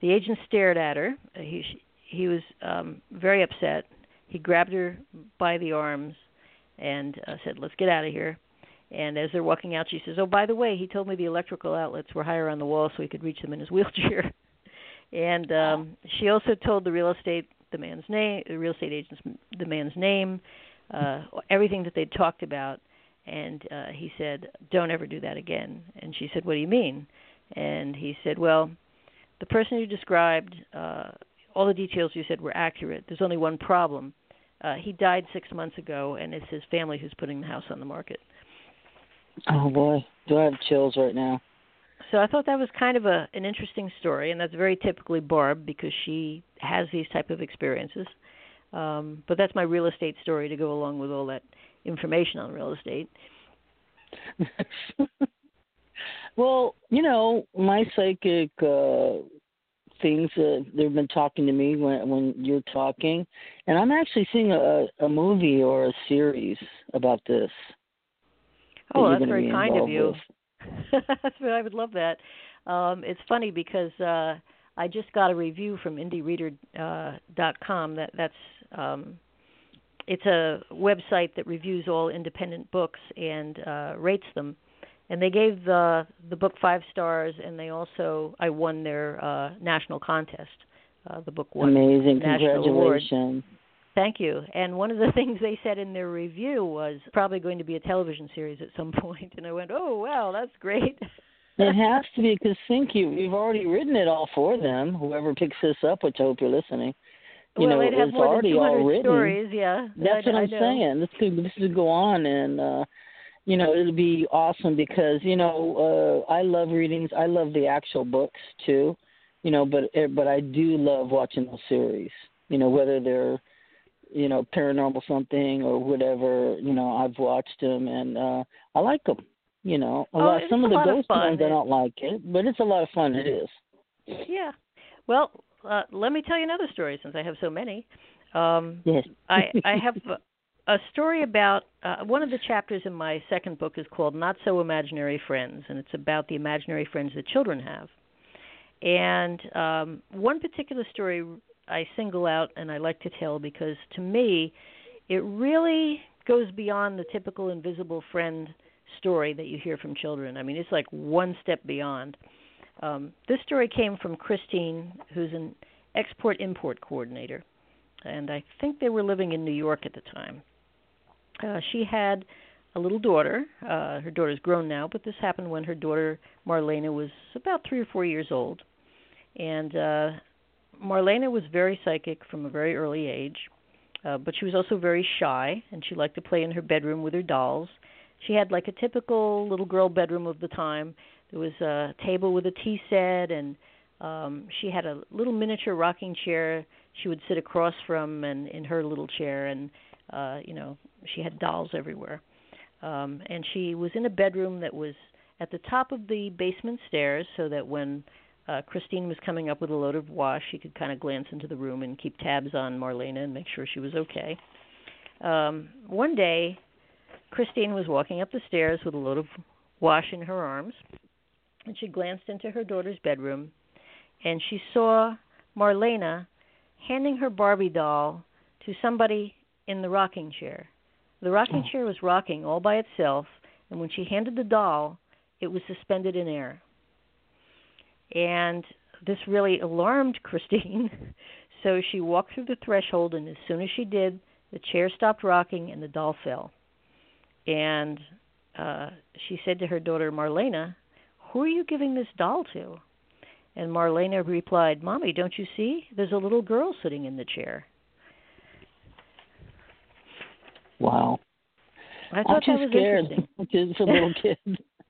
The agent stared at her. He he was um, very upset. He grabbed her by the arms and uh, said, "Let's get out of here." And as they're walking out, she says, "Oh, by the way, he told me the electrical outlets were higher on the wall, so he could reach them in his (laughs) wheelchair." and um, she also told the real estate the man's name, the real estate agent's the man's name, uh, everything that they'd talked about. And uh, he said, "Don't ever do that again." And she said, "What do you mean?" And he said, "Well, the person you described, uh, all the details you said were accurate. There's only one problem. Uh, he died six months ago, and it's his family who's putting the house on the market." Oh boy, do I have chills right now? So I thought that was kind of a an interesting story, and that's very typically Barb because she has these type of experiences. Um, but that's my real estate story to go along with all that information on real estate. (laughs) well, you know, my psychic uh things uh, they've been talking to me when when you're talking, and I'm actually seeing a a movie or a series about this. Oh, you're that's very kind of you. (laughs) That's what I would love that. Um, it's funny because uh, I just got a review from IndieReader uh, dot com. That that's um, it's a website that reviews all independent books and uh, rates them. And they gave the the book five stars, and they also I won their uh, national contest. Uh, the book won Amazing! national award. Congratulations. Thank you. And one of the (laughs) things they said in their review was probably going to be a television series at some (laughs) point. And I went, "Oh, wow, that's great." It (laughs) has to be because think you you've already written it all for them. Whoever picks this up, which I hope you're listening. You well, know, they'd have it's more than already all written. stories. Yeah, That's I, what I'm saying. This could this could go on, and uh, you know it'll be awesome because you know uh, I love readings. I love the actual books too, you know. But eh, but I do love watching those series. You know whether they're you know paranormal something or whatever. You know I've watched them and uh, I like them. You know a Oh, lot. Some of the of ghost fun. ones I don't like it, but it's a lot of fun. It is. Yeah. Well, uh, let me tell you another story since I have so many. Um, Yes. I I have (laughs) a, story about uh, one of the chapters in my second book is called Not So Imaginary Friends, and it's about the imaginary friends that children have. And um, one particular story I single out and I like to tell because to me, it really goes beyond the typical invisible friend story that you hear from children. I mean, it's like one step beyond. Um, this story came from Christine, who's an export import coordinator, and I think they were living in New York at the time. Uh, she had a little daughter. Uh, her daughter's grown now, but this happened when her daughter Marlena was about three or four years old. And uh, Marlena was very psychic from a very early age, uh, but she was also very shy, and she liked to play in her bedroom with her dolls. She had like a typical little girl bedroom of the time. There was a table with a tea set, and um, she had a little miniature rocking chair she would sit across from, and in her little chair, and uh, you know she had dolls everywhere. Um, and she was in a bedroom that was at the top of the basement stairs, so that when uh, Christine was coming up with a load of wash, she could kind of glance into the room and keep tabs on Marlena and make sure she was okay. Um, one day, Christine was walking up the stairs with a load of wash in her arms, and she glanced into her daughter's bedroom, and she saw Marlena handing her Barbie doll to somebody in the rocking chair. The rocking chair was rocking all by itself, and when she handed the doll, it was suspended in air. And this really alarmed (laughs) Christine, so she walked through the threshold, and as soon as she did, the chair stopped rocking and the doll fell. And uh, she said to her daughter Marlena, "Who are you giving this doll to?" And Marlena replied, "Mommy, don't you see? There's a little girl sitting in the chair." Wow. I I'm thought too that was scared. Just a (laughs) little (laughs) kid.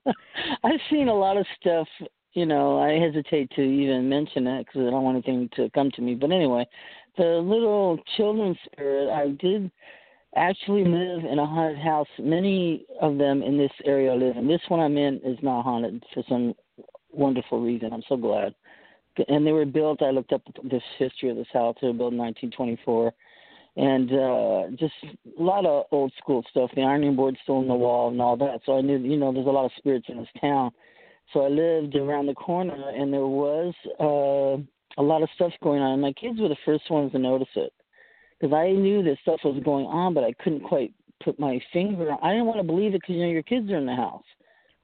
(laughs) I've seen a lot of stuff. You know, I hesitate to even mention it because I don't want anything to come to me. But anyway, the little children's spirit, I did actually live in a haunted house. Many of them in this area live, and this one I'm in is not haunted for some wonderful reason. I'm so glad. And they were built. I looked up this history of this house. They were built in 1924, and uh just a lot of old school stuff. The ironing board still in the wall and all that. So I knew, you know, there's a lot of spirits in this town. So I lived around the corner, and there was uh, a lot of stuff going on. And my kids were the first ones to notice it because I knew that stuff was going on, but I couldn't quite put my finger. on I didn't want to believe it because you know your kids are in the house.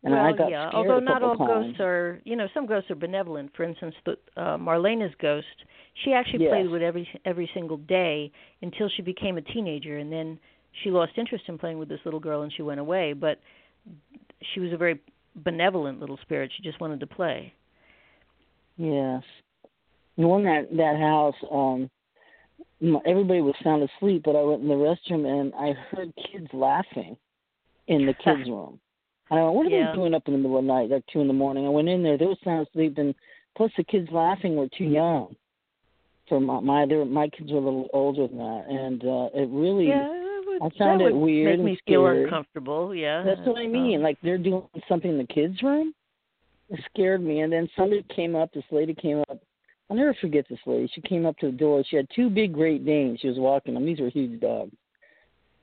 And well, yeah. Although not all times. ghosts are, you know, some ghosts are benevolent. For instance, the uh, Marlena's ghost, she actually Yes. played with every every single day until she became a teenager, and then she lost interest in playing with this little girl, and she went away. But she was a very benevolent little spirit. She just wanted to play. Yes. The one that that house, um, everybody was sound asleep, but I went in the restroom and I heard kids laughing in the kids' (laughs) room. Went, "What are Yeah. they doing up in the middle of the night, like two in the morning?" I went in there; they were sound asleep, and plus the kids laughing were too young. For my my, were, my kids were a little older than that, and uh it really Yeah, it would, I found it weird Make me feel uncomfortable. Yeah, That's what I mean. Um, Like they're doing something in the kids' room. It scared me. And then somebody came up. This lady came up. I'll never forget this lady. She came up to the door. She had two big Great Danes. She was walking them. These were huge dogs.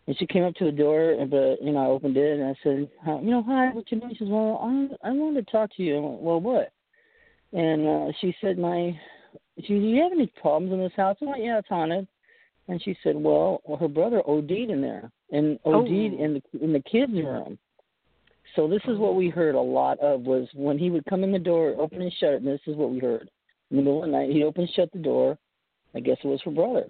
And she came up to the door, and but you know I opened it and I said, "Hi- you know, hi, what's your name? She says, well, I I wanted to talk to you. Went, well, what? And uh, she said, my, she, do you have any problems in this house? I went, yeah, it's haunted. And she said, well, well her brother OD'd in there, and OD'd Oh. in the in the kids' room. So this is what we heard a lot of was when he would come in the door, open and shut it, and this is what we heard. In the middle of the night, he'd open and shut the door. I guess it was her brother.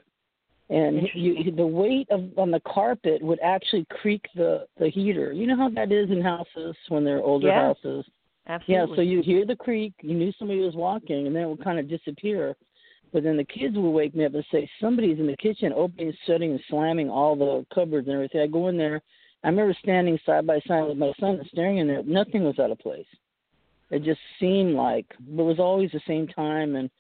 And mm-hmm. you, the weight of on the carpet would actually creak the the heater. You know how that is in houses when they're older Yeah. houses. absolutely. Yeah, so you hear the creak, you knew somebody was walking, and then it would kind of disappear. But then the kids would wake me up and say, Somebody's in the kitchen, opening, shutting, and slamming all the cupboards and everything. I go in there. I remember standing side by side with my son and staring in there. Nothing was out of place. It just seemed like it was always the same time. And,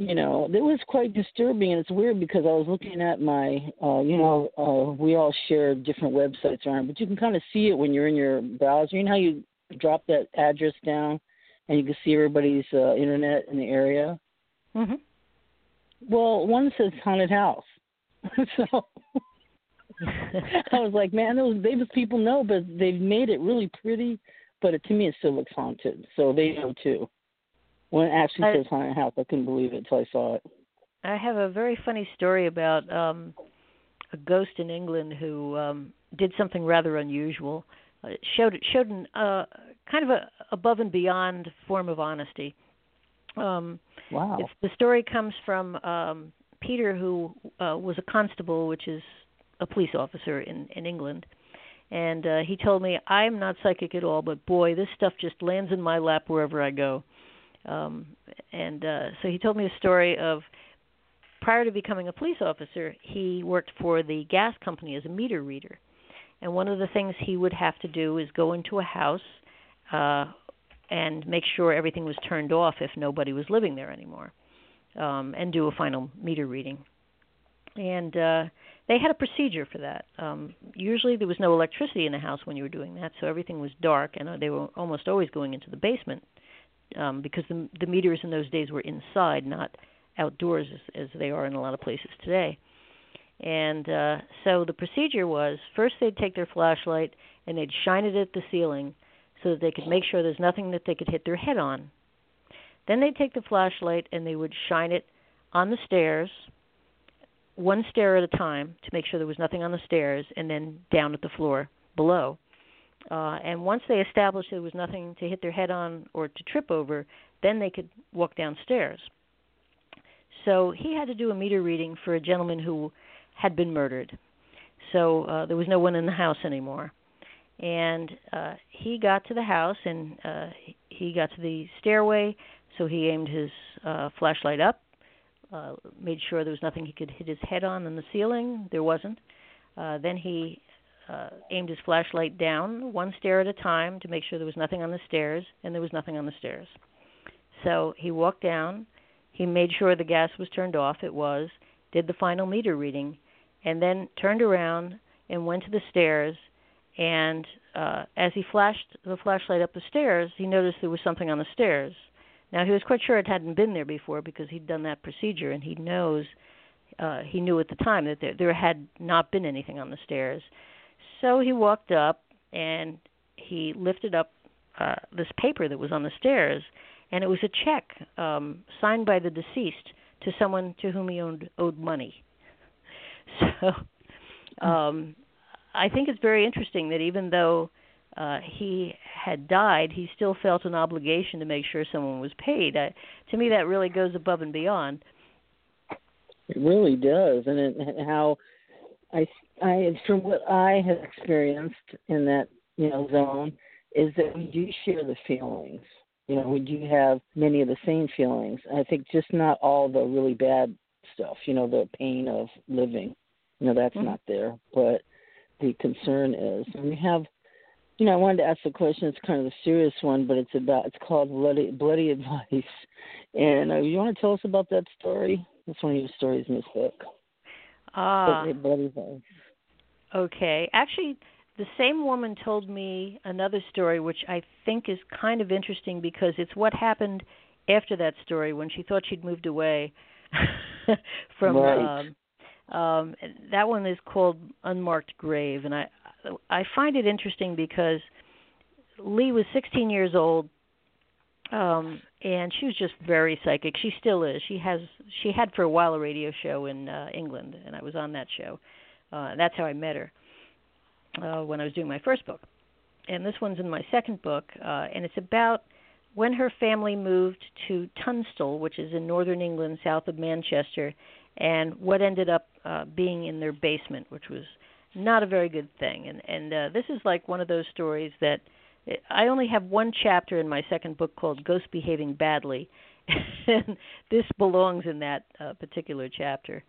you know, it was quite disturbing. And it's weird because I was looking at my, uh, you know, uh, we all share different websites around, but you can kind of see it when you're in your browser. You know how you drop that address down and you can see everybody's uh, internet in the area. hmm Well, one says haunted house, (laughs) so I was like, man, those those people know, but they've made it really pretty. But it, to me, it still looks haunted, so they know too. When it actually I- says haunted house, I couldn't believe it until I saw it. I have a very funny story about um a ghost in England who um did something rather unusual. Uh, showed showed an uh kind of a above and beyond form of honesty. Um Wow. it's, the story comes from um Peter who uh was a constable which is a police officer in in England. And uh he told me I'm not psychic at all but boy this stuff just lands in my lap wherever I go. Um and uh so he told me a story of prior to becoming a police officer, he worked for the gas company as a meter reader. And one of the things he would have to do is go into a house uh, and make sure everything was turned off if nobody was living there anymore, um, and do a final meter reading. And uh, they had a procedure for that. Um, usually, there was no electricity in the house when you were doing that, so everything was dark, and uh, they were almost always going into the basement um, because the, the meters in those days were inside, not outdoors as, as they are in a lot of places today. And uh, so the procedure was first they'd take their flashlight and they'd shine it at the ceiling so that they could make sure there's nothing that they could hit their head on. Then they'd take the flashlight and they would shine it on the stairs, one stair at a time to make sure there was nothing on the stairs, and then down at the floor below. Uh, and once they established there was nothing to hit their head on or to trip over, then they could walk downstairs. So he had to do a meter reading for a gentleman who had been murdered. So uh, there was no one in the house anymore. And uh, he got to the house and uh, he- got to the stairway. So he aimed his uh, flashlight up, uh, made sure there was nothing he could hit his head on in the ceiling. There wasn't. Uh, then he uh, aimed his flashlight down one stair at a time to make sure there was nothing on the stairs, and there was nothing on the stairs. So he walked down. He made sure the gas was turned off. It was. Did the final meter reading, and then turned around and went to the stairs. And uh, as he flashed the flashlight up the stairs, he noticed there was something on the stairs. Now he was quite sure it hadn't been there before because he'd done that procedure, and he knows uh, he knew at the time that there, there had not been anything on the stairs. So he walked up and he lifted up uh, this paper that was on the stairs, and it was a check um, signed by the deceased to someone to whom he owed, owed money. (laughs) So um, I think it's very interesting that even though uh, he had died, he still felt an obligation to make sure someone was paid. Uh, to me, that really goes above and beyond. It really does, and it, how I, I, from what I have experienced in that you know zone, is that we do share the feelings. You know, we do have many of the same feelings. I think just not all the really bad stuff. You know, the pain of living. You know, that's mm-hmm. not there, but the concern is. And we have, you know, I wanted to ask a question. It's kind of a serious one, but it's about. It's called bloody bloody (laughs) advice. And uh, you want to tell us about that story? That's one of your stories in this book. Ah. Uh, bloody advice. Okay, actually, the same woman told me another story, which I think is kind of interesting because it's what happened after that story when she thought she'd moved away (laughs) from right. um, um, that one is called Unmarked Grave, and I I find it interesting because Lee was 16 years old, um, and she was just very psychic. She still is. She has she had for a while a radio show in uh, England, and I was on that show. Uh, that's how I met her uh, when I was doing my first book, and this one's in my second book, uh, and it's about when her family moved to Tunstall, which is in northern England, south of Manchester, and what ended up uh, being in their basement, which was not a very good thing. And and uh, this is like one of those stories that I only have one chapter in my second book called Ghost Behaving Badly, (laughs) and this belongs in that uh, particular chapter.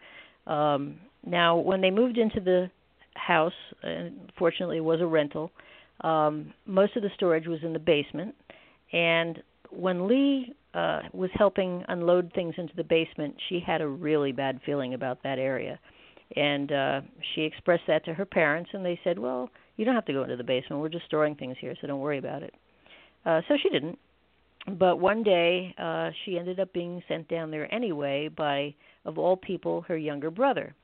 Um, now, when they moved into the house, and fortunately it was a rental, um, most of the storage was in the basement, and when Lee uh, was helping unload things into the basement, she had a really bad feeling about that area. And uh, she expressed that to her parents, and they said, Well, you don't have to go into the basement. We're just storing things here, so don't worry about it. Uh, so she didn't. But one day, uh, she ended up being sent down there anyway by, of all people, her younger brother.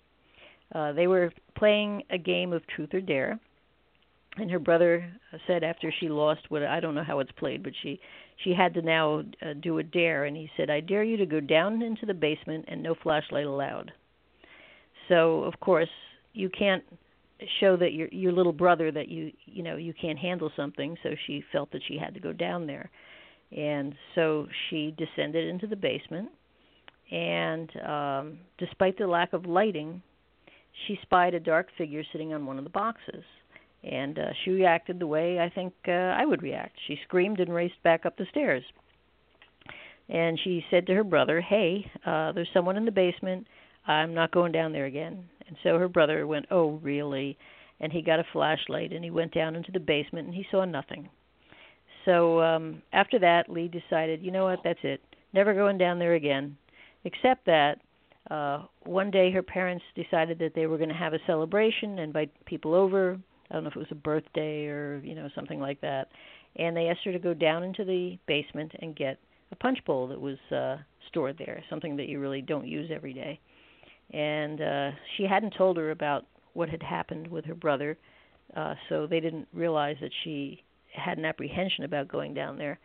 Uh, they were playing a game of truth or dare, and her brother said after she lost what I don't know how it's played, but she she had to now uh, do a dare, and he said, "I dare you to go down into the basement and no flashlight allowed." So of course you can't show that your your little brother that you you know you can't handle something. So she felt that she had to go down there, and so she descended into the basement. And um, despite the lack of lighting, she spied a dark figure sitting on one of the boxes and uh, she reacted the way I think uh, I would react. She screamed and raced back up the stairs. And she said to her brother, "Hey, uh, there's someone in the basement. I'm not going down there again." And so her brother went, "Oh, really?" And he got a flashlight and he went down into the basement and he saw nothing. So um after that, Lee decided, "You know what? That's it. Never going down there again." Except that uh one day her parents decided that they were going to have a celebration, invite people over, I don't know if it was a birthday or you know something like that, and they asked her to go down into the basement and get a punch bowl that was uh, stored there, something that you really don't use every day. And uh, she hadn't told her about what had happened with her brother, uh, so they didn't realize that she had an apprehension about going down there.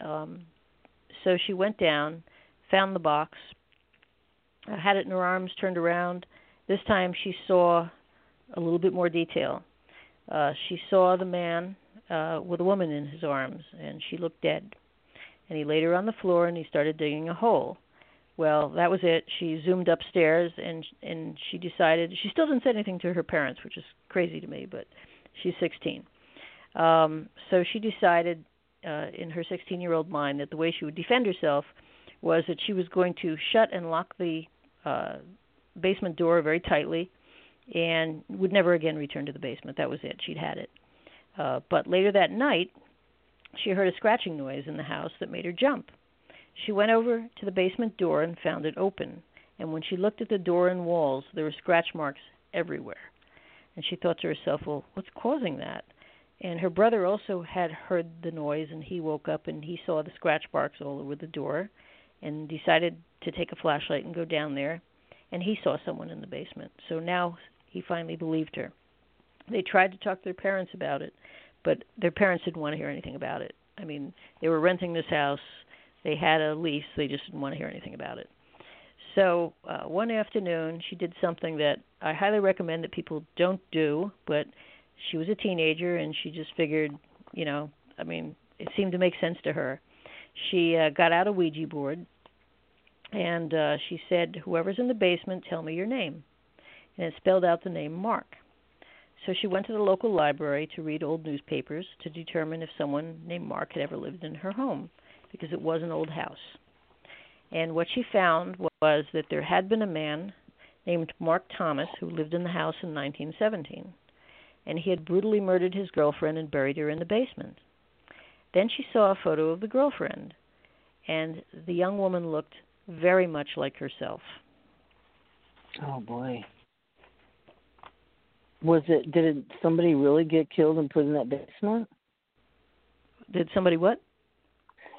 Um, so she went down, found the box, uh, had it in her arms, turned around. This time she saw a little bit more detail uh, she saw the man uh, with a woman in his arms, and she looked dead. And he laid her on the floor, and he started digging a hole. Well, that was it. She zoomed upstairs, and and she decided she still didn't say anything to her parents, which is crazy to me, but she's 16. Um, so she decided, uh, in her 16-year-old mind, that the way she would defend herself was that she was going to shut and lock the uh, basement door very tightly and would never again return to the basement. That was it. She'd had it. Uh, but later that night, she heard a scratching noise in the house that made her jump. She went over to the basement door and found it open. And when she looked at the door and walls, there were scratch marks everywhere. And she thought to herself, well, what's causing that? And her brother also had heard the noise, and he woke up and he saw the scratch marks all over the door and decided to take a flashlight and go down there. And he saw someone in the basement. So now he finally believed her. They tried to talk to their parents about it, but their parents didn't want to hear anything about it. I mean, they were renting this house, they had a lease, they just didn't want to hear anything about it. So uh, one afternoon, she did something that I highly recommend that people don't do, but she was a teenager and she just figured, you know, I mean, it seemed to make sense to her. She uh, got out a Ouija board and uh, she said, "Whoever's in the basement, tell me your name." And it spelled out the name Mark. So she went to the local library to read old newspapers to determine if someone named Mark had ever lived in her home, because it was an old house. And what she found was that there had been a man named Mark Thomas who lived in the house in 1917, and he had brutally murdered his girlfriend and buried her in the basement. Then she saw a photo of the girlfriend, and the young woman looked very much like herself. Oh boy. Was it? Did it, somebody really get killed and put in that basement? Did somebody what?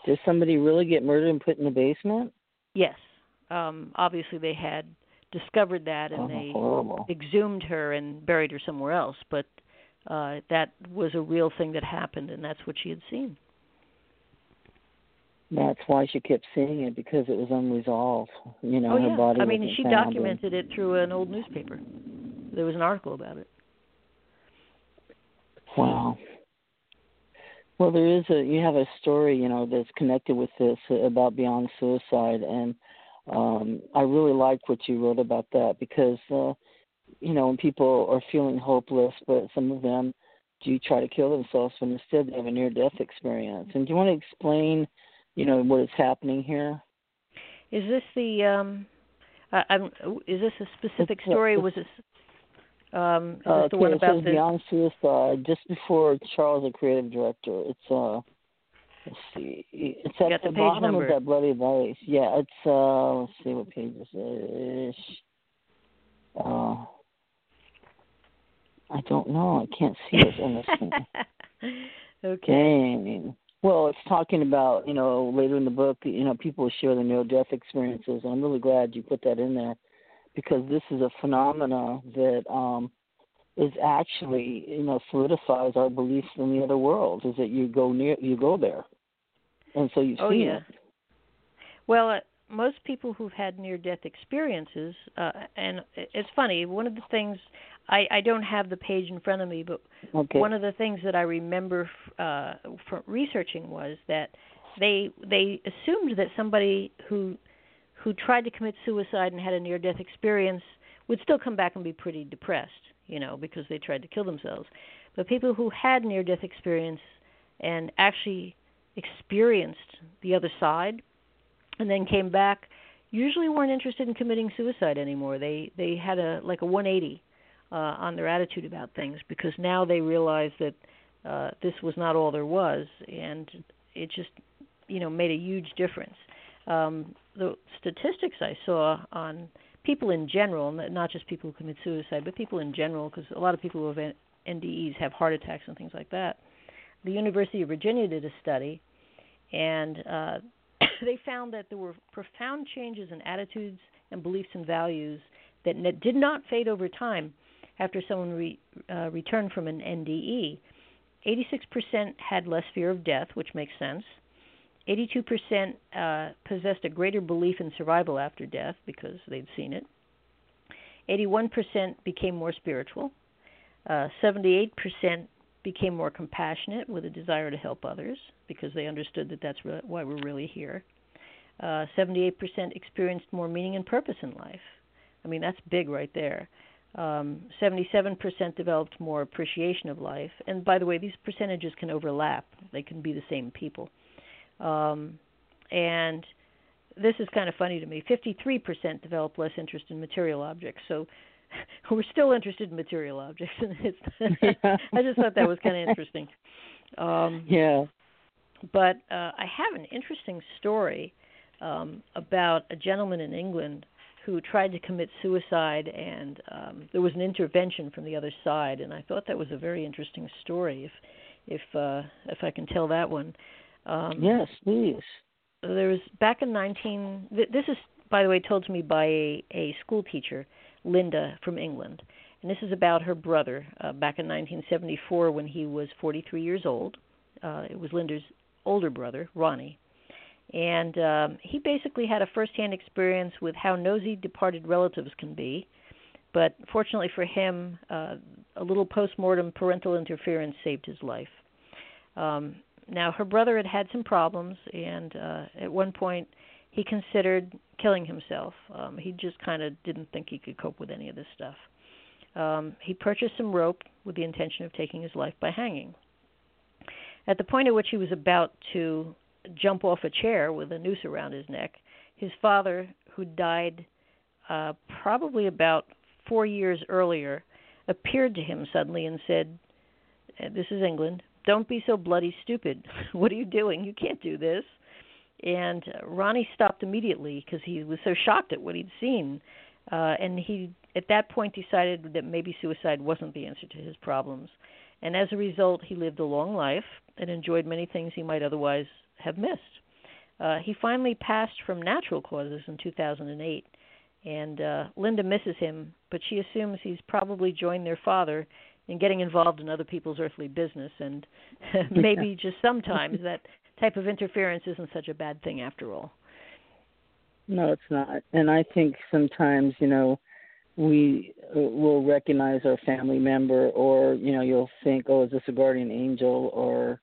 Did somebody really get murdered and put in the basement? Yes. Um, obviously, they had discovered that and oh, they horrible. exhumed her and buried her somewhere else. But uh, that was a real thing that happened, and that's what she had seen. That's why she kept seeing it because it was unresolved. You know, oh, her yeah. body. I mean, she documented it through an old newspaper. There was an article about it. Wow. Well, there is a you have a story you know that's connected with this about beyond suicide, and um, I really like what you wrote about that because uh, you know when people are feeling hopeless, but some of them do try to kill themselves when instead they have a near-death experience. And do you want to explain, you know, what is happening here? Is this the um, I, I'm, is this a specific story? Was this um, is uh, this the one it about the Beyond Suicide, just before Charles, the creative director. It's uh, let's see, it's You at the the, bottom number. of that bloody vase. Yeah, it's uh, let's see what page this is. Uh, I don't know. I can't see it in this thing. (laughs) okay. Dang. Well, it's talking about you know later in the book, you know, people share their near-death experiences, and I'm really glad you put that in there because this is a phenomena that um is actually you know solidifies our beliefs in the other world. Is that you go near, you go there, and so you see Oh yeah. it. Well, uh, most people who've had near-death experiences, uh, and it's funny. One of the things I, I don't have the page in front of me, but Okay. one of the things that I remember uh, from researching was that they they assumed that somebody who who tried to commit suicide and had a near-death experience would still come back and be pretty depressed, you know, because they tried to kill themselves. But people who had near-death experience and actually experienced the other side and then came back usually weren't interested in committing suicide anymore. They they had a like a 180 uh, on their attitude about things because now they realized that uh, this was not all there was, and it just you know made a huge difference. Um, the statistics I saw on people in general, not just people who commit suicide, but people in general, because a lot of people who have NDEs have heart attacks and things like that. The University of Virginia did a study, and uh, (coughs) they found that there were profound changes in attitudes and beliefs and values that n- did not fade over time after someone re- uh, returned from an NDE. 86% had less fear of death, which makes sense. 82% uh, possessed a greater belief in survival after death because they'd seen it. 81% became more spiritual. Uh, 78% became more compassionate with a desire to help others because they understood that that's re- why we're really here. Uh, 78% experienced more meaning and purpose in life. I mean, that's big right there. Um, 77% developed more appreciation of life. And by the way, these percentages can overlap, they can be the same people. Um, and this is kind of funny to me 53% developed less interest in material objects. So (laughs) we're still interested in material objects, (laughs) and it's. (laughs) I just thought that was kind of interesting. Um, yeah. But uh, I have an interesting story um, about a gentleman in England who tried to commit suicide, and um, there was an intervention from the other side, and I thought that was a very interesting story. If if uh, if I can tell that one. Um, yes, please. There was back in 19. This is, by the way, told to me by a, a school teacher, Linda from England, and this is about her brother uh, back in 1974 when he was 43 years old. Uh, it was Linda's older brother, Ronnie, and um, he basically had a first-hand experience with how nosy departed relatives can be. But fortunately for him, uh, a little post-mortem parental interference saved his life. Um, now, her brother had had some problems, and uh, at one point he considered killing himself. Um, he just kind of didn't think he could cope with any of this stuff. Um, he purchased some rope with the intention of taking his life by hanging. At the point at which he was about to jump off a chair with a noose around his neck, his father, who died uh, probably about four years earlier, appeared to him suddenly and said, This is England. Don't be so bloody stupid. (laughs) what are you doing? You can't do this. And uh, Ronnie stopped immediately because he was so shocked at what he'd seen. Uh, and he, at that point, decided that maybe suicide wasn't the answer to his problems. And as a result, he lived a long life and enjoyed many things he might otherwise have missed. Uh, he finally passed from natural causes in 2008, and uh, Linda misses him, but she assumes he's probably joined their father in getting involved in other people's earthly business, and (laughs) maybe just sometimes that type of interference isn't such a bad thing after all. No, it's not. And I think sometimes, you know, we uh, will recognize our family member, or you know, you'll think, "Oh, is this a guardian angel?" Or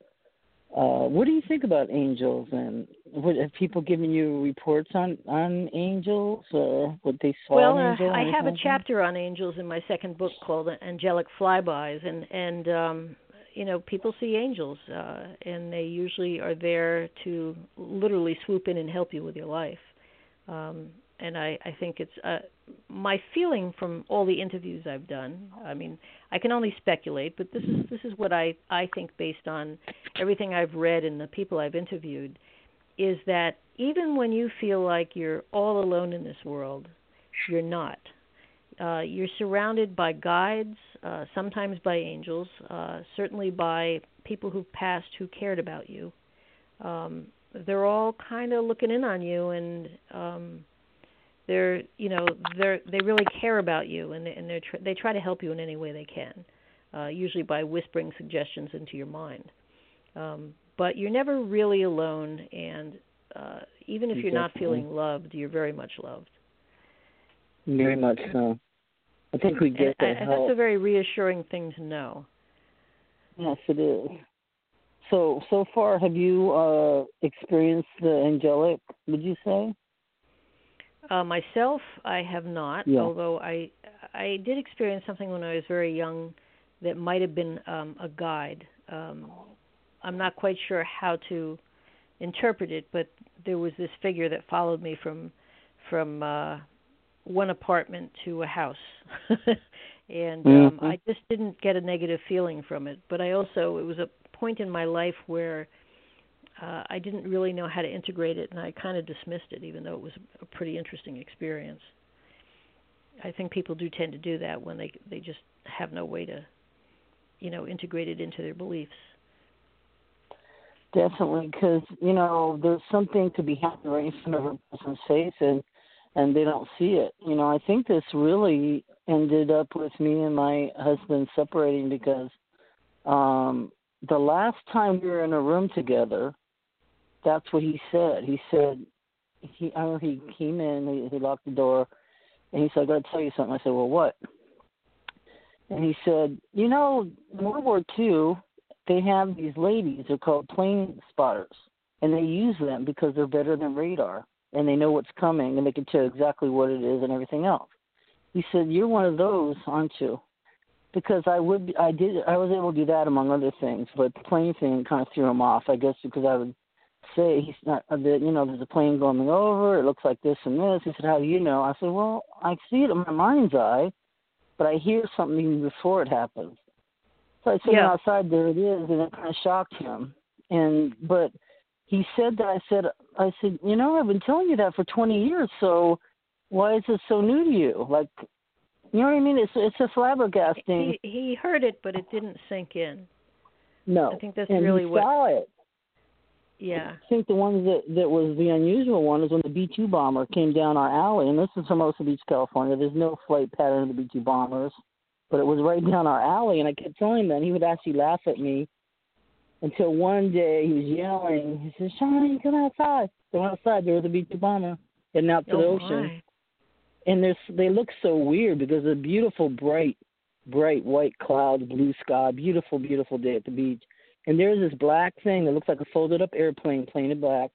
uh, what do you think about angels? And what, have people given you reports on on angels or what they saw? Well, uh, I have a chapter on angels in my second book called Angelic Flybys, and and um, you know people see angels, uh, and they usually are there to literally swoop in and help you with your life. Um, and I, I think it's uh, my feeling from all the interviews I've done. I mean, I can only speculate, but this is this is what I I think based on everything I've read and the people I've interviewed, is that even when you feel like you're all alone in this world, you're not. Uh, you're surrounded by guides, uh, sometimes by angels, uh, certainly by people who've passed who cared about you. Um, they're all kind of looking in on you and um, they're you know they're they really care about you and and they tr- they try to help you in any way they can uh usually by whispering suggestions into your mind. Um but you're never really alone and uh even if you're not feeling loved you're very much loved. Very much so. I think we get and, that and that's a very reassuring thing to know. Yes it is. So so far have you uh experienced the angelic would you say uh, myself, I have not. Yeah. Although I I did experience something when I was very young that might have been um, a guide. Um, I'm not quite sure how to interpret it, but there was this figure that followed me from from uh, one apartment to a house, (laughs) and um, mm-hmm. I just didn't get a negative feeling from it. But I also it was a point in my life where uh, I didn't really know how to integrate it, and I kind of dismissed it, even though it was a pretty interesting experience. I think people do tend to do that when they they just have no way to, you know, integrate it into their beliefs. Definitely, because you know there's something to be happening right in front of a person's face, and and they don't see it. You know, I think this really ended up with me and my husband separating because um the last time we were in a room together, that's what he said. He said he I know he came in, he, he locked the door, and he said, "I got to tell you something." I said, "Well, what?" And he said, "You know, World War II, they have these ladies. They're called plane spotters, and they use them because they're better than radar, and they know what's coming, and they can tell exactly what it is and everything else." He said, "You're one of those, aren't you?" Because I would, I did, I was able to do that among other things, but the plane thing kind of threw him off. I guess because I would say he's not uh, that you know there's a plane going over. It looks like this and this. He said, "How do you know?" I said, "Well, I see it in my mind's eye, but I hear something before it happens. So I said Yeah. outside, there it is, and it kind of shocked him. And but he said that I said I said, you know, I've been telling you that for 20 years, so why is it so new to you? Like, you know what I mean? It's it's a flabbergasting. He he heard it, but it didn't sink in. no, I think that's and really he what- saw it. Yeah. I think the one that that was the unusual one is when the B two bomber came down our alley, and this is Hermosa Beach, California. There's no flight pattern of the B two bombers, but it was right down our alley, and I kept telling him and he would actually laugh at me until one day he was yelling. He said, "Shawnee, come outside!" So outside there was a B two bomber heading out to the oh ocean, my. and there's they look so weird because the beautiful bright, bright white clouds, blue sky, beautiful, beautiful day at the beach. And there's this black thing that looks like a folded up airplane, painted black,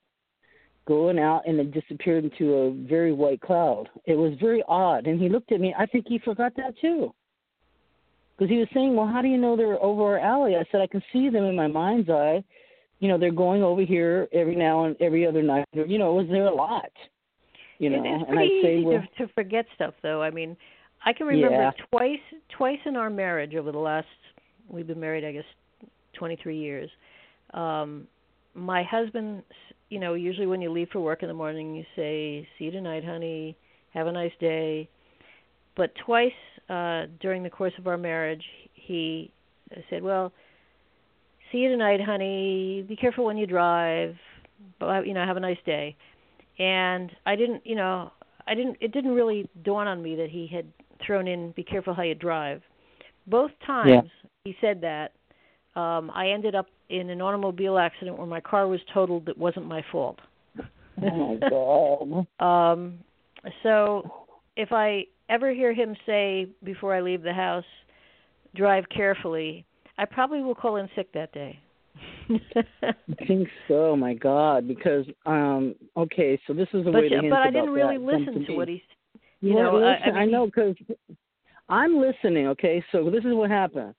going out and it disappeared into a very white cloud. It was very odd. And he looked at me. I think he forgot that too. Because he was saying, Well, how do you know they're over our alley? I said, I can see them in my mind's eye. You know, they're going over here every now and every other night. You know, it was there a lot. You know, It- it's and I say, easy Well, to, to forget stuff, though. I mean, I can remember Yeah. twice twice in our marriage over the last we've been married, I guess, 23 years. Um my husband, you know, usually when you leave for work in the morning, you say, "See you tonight, honey. Have a nice day." But twice uh during the course of our marriage, he said, "Well, see you tonight, honey. Be careful when you drive. But you know, have a nice day." And I didn't, you know, I didn't it didn't really dawn on me that he had thrown in be careful how you drive. Both times he said that um I ended up in an automobile accident where my car was totaled that wasn't my fault. Oh my God. (laughs) Um so if I ever hear him say before I leave the house, drive carefully, I probably will call in sick that day. I think so. My God, because um, okay, so this is the but way to but I didn't really that. Listen to what he You you know, I- I listen, I, know because I'm listening. Okay, so this is what happened.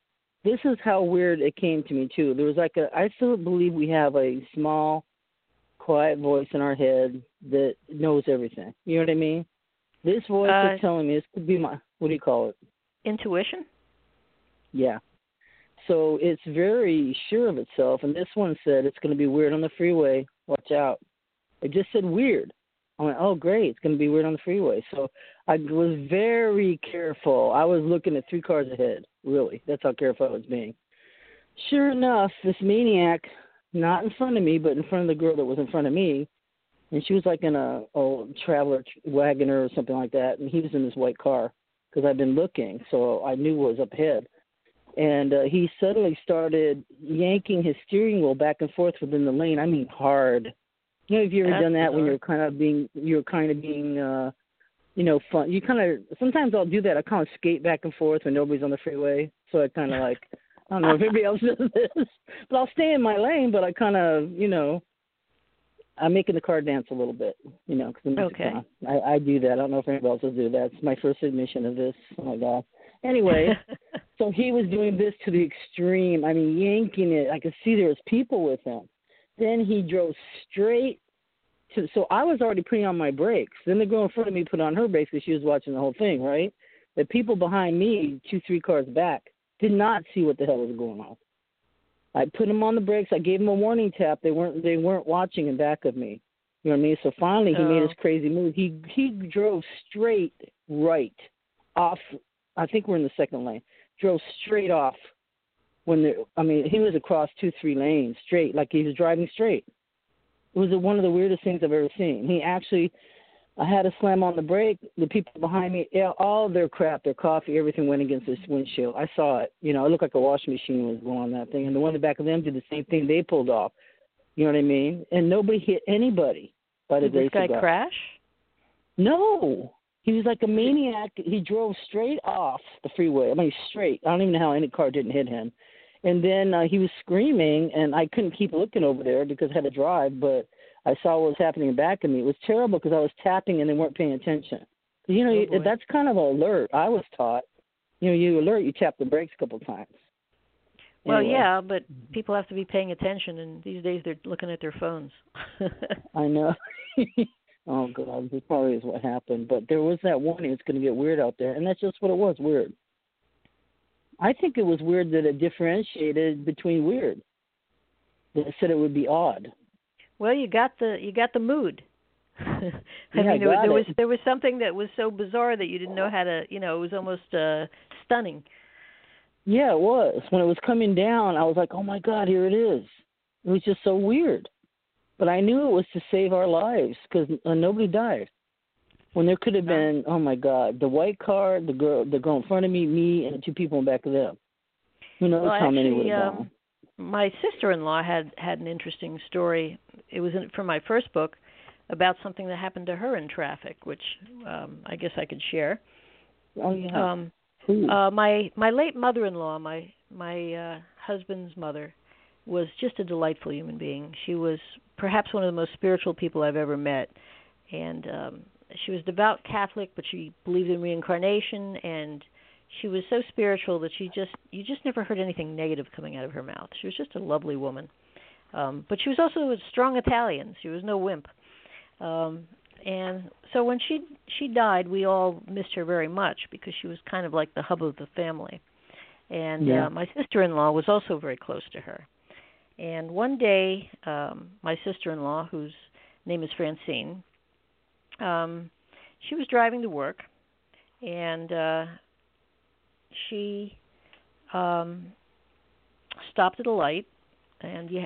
This is how weird it came to me too. There was like a. I still believe we have a small, quiet voice in our head that knows everything. You know what I mean? This voice Uh, is telling me this could be my. What do you call it? intuition? Yeah. So it's very sure of itself. And this one said it's going to be weird on the freeway. Watch out. It just said weird. I went, oh, great. It's going to be weird on the freeway. So I was very careful. I was looking at three cars ahead, really. That's how careful I was being. Sure enough, this maniac, not in front of me, but in front of the girl that was in front of me, and she was like in a old traveler wagoner or something like that, and he was in this white car because I've been looking, so I knew what was up ahead and uh, he suddenly started yanking his steering wheel back and forth within the lane. I mean, hard. You know, have you ever That's done that when you're kind of being, you're kind of being, uh, you know, fun. You kind of sometimes I'll do that. I kind of skate back and forth when nobody's on the freeway, so I kind of like, I don't know if anybody else does this, but I'll stay in my lane, but I kind of, you know. I'm making the car dance a little bit, you know, because Okay. I, I do that. I don't know if anybody else will do that. It's my first admission of this. Oh my god. Anyway, (laughs) so he was doing this to the extreme. I mean, yanking it. I could see there was people with him. Then he drove straight to. So I was already putting on my brakes. Then the girl in front of me put on her brakes because she was watching the whole thing, right? The people behind me, two, three cars back, did not see what the hell was going on. I put them on the brakes. I gave them a warning tap. They weren't. They weren't watching in back of me. You know what I mean? So finally, he made Oh. his crazy move. He he drove straight right off. I think we're in the second lane. Drove straight off. When the, I mean, he was across two, three lanes straight, like he was driving straight. It was one of the weirdest things I've ever seen. He actually, I had to slam on the brake. The people behind me, all their crap, their coffee, everything went against this windshield. I saw it. You know, it looked like a washing machine was going on that thing. And the one in the back of them did the same thing. They pulled off. You know what I mean? And nobody hit anybody by the Did this guy crash? No. He was like a maniac. He drove straight off the freeway. I mean, straight. I don't even know how any car didn't hit him. And then uh, he was screaming, and I couldn't keep looking over there because I had to drive. But I saw what was happening back of me. It was terrible because I was tapping and they weren't paying attention. You know, Oh, that's kind of an alert. I was taught. You know, you alert, you tap the brakes a couple times. Well, Anyway. yeah, but people have to be paying attention, and these days they're looking at their phones. (laughs) I know. (laughs) oh God, this probably is what happened. But there was that warning it's going to get weird out there, and that's just what it was, weird. I think it was weird that it differentiated between weird. They said it would be odd. Well, you got the you got the mood. (laughs) I Yeah, mean, there, there was there was something that was so bizarre that you didn't know how to, you know, it was almost uh stunning. Yeah, it was. When it was coming down, I was like, "Oh my God, here it is." It was just so weird, but I knew it was to save our lives because uh, nobody died. When there could have been, oh my God, the white car, the girl, the girl in front of me, me, and two people in back of them. Who knows Well, how many would actually, have um, gone? my sister-in-law had had an interesting story. It was in, from my first book about something that happened to her in traffic, which um I guess I could share. Oh yeah. Um Who? uh my my late mother-in-law, my my uh husband's mother was just a delightful human being. She was perhaps one of the most spiritual people I've ever met and um she was devout Catholic, but she believed in reincarnation and she was so spiritual that she just you just never heard anything negative coming out of her mouth. She was just a lovely woman. Um but she was also a strong Italian. She was no wimp. Um and so when she she died, we all missed her very much because she was kind of like the hub of the family. And Yeah. uh, my sister-in-law was also very close to her. And one day, um my sister-in-law, whose name is Francine, um she was driving to work and uh she um stopped at a light and you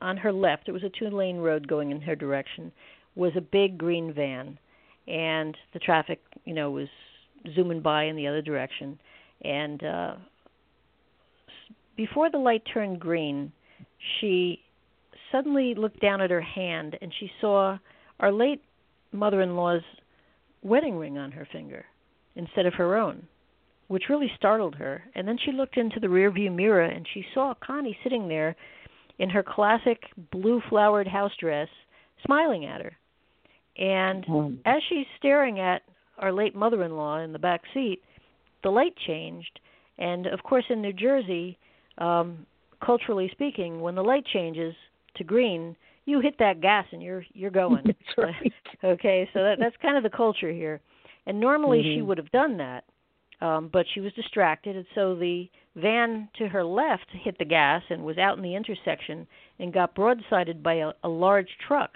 on her left it was a two lane road going in her direction was a big green van and the traffic you know was zooming by in the other direction and uh before the light turned green she suddenly looked down at her hand and she saw our late mother-in-law's wedding ring on her finger instead of her own which really startled her. And then she looked into the rearview mirror and she saw Connie sitting there in her classic blue flowered house dress, smiling at her. And Um, as she's staring at our late mother-in-law in the back seat, the light changed. And of course, in New Jersey, um, culturally speaking, when the light changes to green, you hit that gas and you're you're going. (laughs) Right. okay, so that that's kind of the culture here. And normally she Mhm. would have done that, um, but she was distracted, and so the van to her left hit the gas and was out in the intersection and got broadsided by a, a large truck.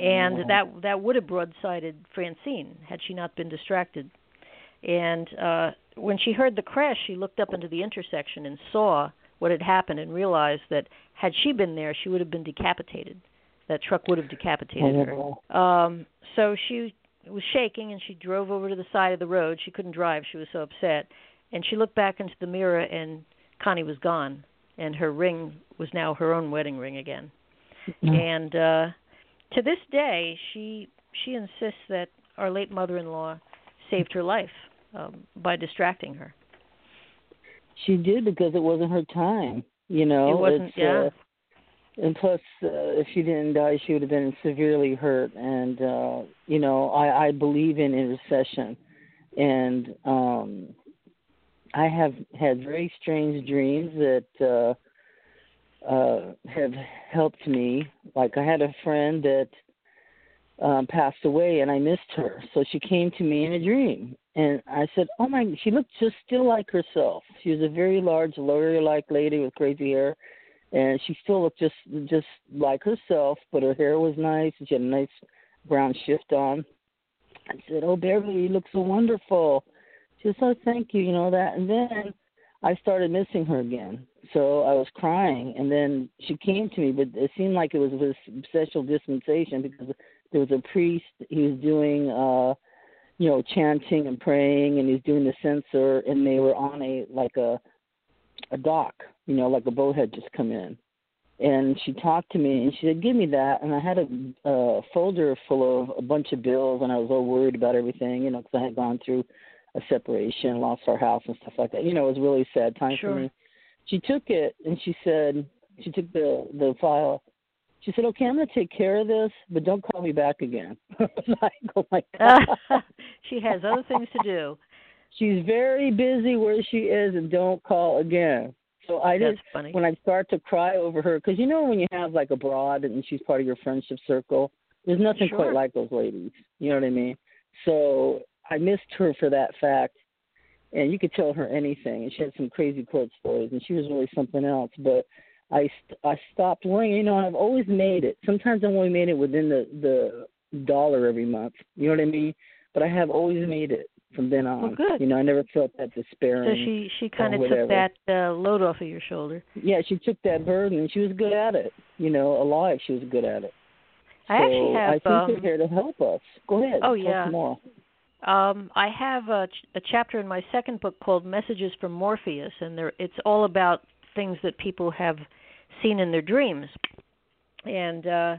And that that would have broadsided Francine had she not been distracted. And uh, when she heard the crash, she looked up into the intersection and saw what had happened and realized that had she been there, she would have been decapitated. That truck would have decapitated her. Oh. Um, so she was shaking and she drove over to the side of the road. She couldn't drive. She was so upset. And she looked back into the mirror and Connie was gone and her ring was now her own wedding ring again. And uh to this day she she insists that our late mother-in-law saved her life um by distracting her. She did because it wasn't her time. You know, it wasn't it's, yeah. Uh, and plus, uh, if she didn't die, she would have been severely hurt. And uh, you know, I, I believe in intercession, and um, I have had very strange dreams that uh, uh, have helped me. Like I had a friend that um, passed away, and I missed her, so she came to me in a dream, and I said, "Oh my!" She looked just still like herself. She was a very large, lawyer-like lady with crazy hair and she still looked just just like herself, but her hair was nice. She had a nice brown shift on. I said, "Oh, Beverly, you look so wonderful." She said, "Oh, thank you." You know that, and then I started missing her again. So I was crying, and then she came to me, but it seemed like it was this special dispensation because there was a priest. He was doing, uh, you know, chanting and praying, and he was doing the censer, and they were on a like a a dock, you know, like a boat had just come in. And she talked to me and she said, "Give me that." And I had a, a folder full of a bunch of bills, and I was all worried about everything, you know, because I had gone through a separation, lost our house, and stuff like that. You know, it was a really sad time Sure. for me. She took it and she said, she took the the file. She said, "Okay, I'm going to take care of this, but don't call me back again." (laughs) Like, "Oh my (laughs) god." she has other things to do. (laughs) she's very busy where she is and don't call again. So I That's did funny. when I start to cry over her because you know when you have like a broad and she's part of your friendship circle, there's nothing Sure. quite like those ladies. You know what I mean? So I missed her for that fact. and you could tell her anything. And she had some crazy court stories, and she was really something else. But I st- I stopped worrying. You know, I've always made it. Sometimes I've only made it within the the dollar every month. You know what I mean? But I have always made it from then on. Well, good. You know, I never felt that despairing. So she she kind of took that uh, load off of your shoulder. Yeah, she took that burden, and she was good at it. You know, alive, she was good at it. I so actually have. I think um, they're here to help us. Go ahead. Oh, yeah. More. Um, I have a, ch- a chapter in my second book called Messages from Morpheus, and there, it's all about things that people have seen in their dreams. And uh,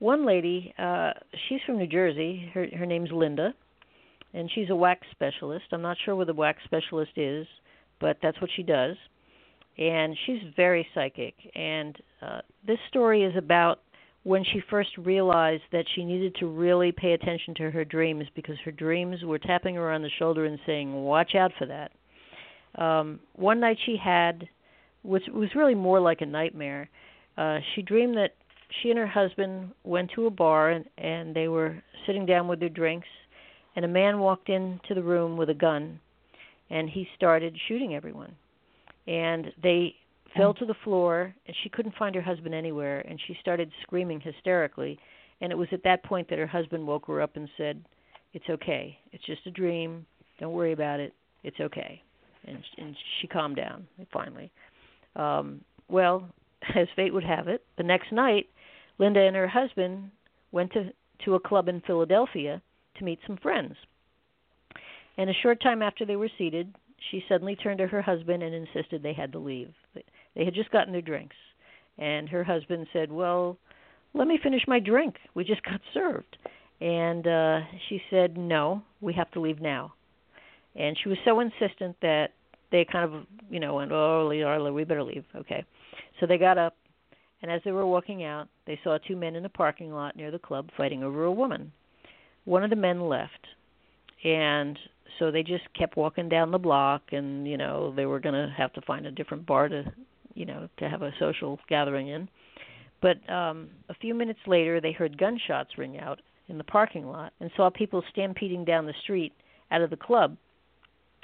one lady, uh, she's from New Jersey. Her her name's Linda, and she's a wax specialist. I'm not sure what a wax specialist is, but that's what she does. And she's very psychic. And uh, this story is about when she first realized that she needed to really pay attention to her dreams because her dreams were tapping her on the shoulder and saying, "Watch out for that." Um, one night she had, which was really more like a nightmare. Uh, she dreamed that she and her husband went to a bar and, and they were sitting down with their drinks, and a man walked into the room with a gun, and he started shooting everyone, and they fell to the floor and she couldn't find her husband anywhere and she started screaming hysterically. And it was at that point that her husband woke her up and said it's okay. It's just a dream. Don't worry about it. It's okay. And and she calmed down finally um well (laughs) as fate would have it the next night linda and her husband went to to a club in philadelphia to meet some friends and a short time after they were seated she suddenly turned to her husband and insisted they had to leave they had just gotten their drinks. And her husband said, Well, let me finish my drink. We just got served. And uh she said, No, we have to leave now. And she was so insistent that they kind of, you know, went, Oh, Learla, we better leave. Okay. So they got up, and as they were walking out, they saw two men in a parking lot near the club fighting over a woman. One of the men left, and so they just kept walking down the block, and, you know, they were going to have to find a different bar to you know to have a social gathering in but um a few minutes later they heard gunshots ring out in the parking lot and saw people stampeding down the street out of the club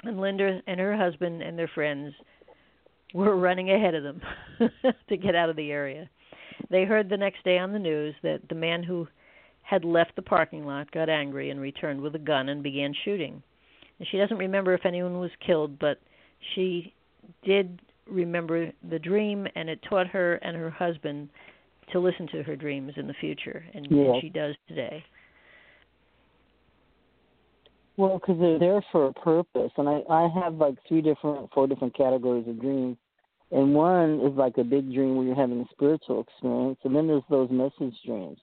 and Linda and her husband and their friends were running ahead of them (laughs) to get out of the area they heard the next day on the news that the man who had left the parking lot got angry and returned with a gun and began shooting and she doesn't remember if anyone was killed but she did remember the dream, and it taught her and her husband to listen to her dreams in the future, and, Yeah. and she does today. Well, because they're there for a purpose, and I I have like three different, four different categories of dreams, and one is like a big dream where you're having a spiritual experience, and then there's those message dreams.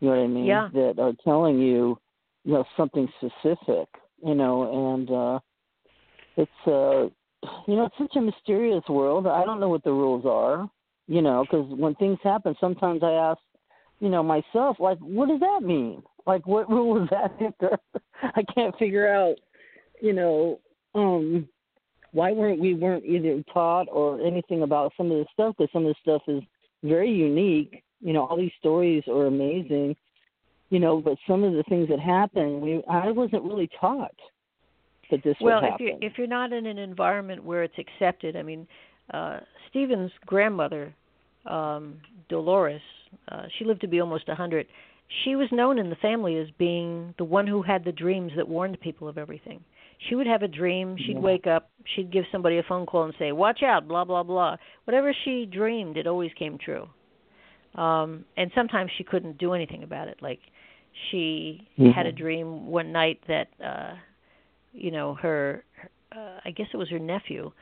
You know what I mean? Yeah. That are telling you, you know, something specific. You know, and uh it's uh you know it's such a mysterious world. I don't know what the rules are. You know, because when things happen, sometimes I ask, you know, myself, like, what does that mean? Like, what rule is that? Victor? (laughs) I can't figure out. You know, um, why weren't we weren't either taught or anything about some of this stuff? Because some of this stuff is very unique. You know, all these stories are amazing. You know, but some of the things that happen, we I wasn't really taught that this well, would if you're if you're not in an environment where it's accepted, I mean, uh Stephen's grandmother, um, Dolores, uh, she lived to be almost a hundred. She was known in the family as being the one who had the dreams that warned people of everything. She would have a dream, she'd Yeah. wake up, she'd give somebody a phone call and say, "Watch out, blah blah blah." Whatever she dreamed, it always came true. Um and sometimes she couldn't do anything about it. Like she had a dream one night that uh you know her, her uh, I guess it was her nephew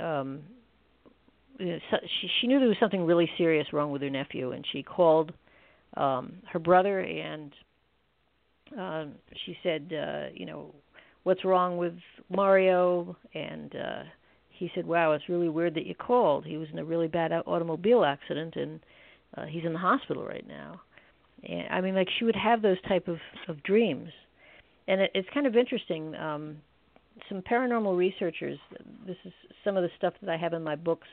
um you know, so she she knew there was something really serious wrong with her nephew and she called um her brother and um she said uh you know what's wrong with Mario? And uh he said wow it's really weird that you called. He was in a really bad automobile accident and uh he's in the hospital right now. And I mean like she would have those type of of dreams. And it, it's kind of interesting um some paranormal researchers this is some of the stuff that I have in my books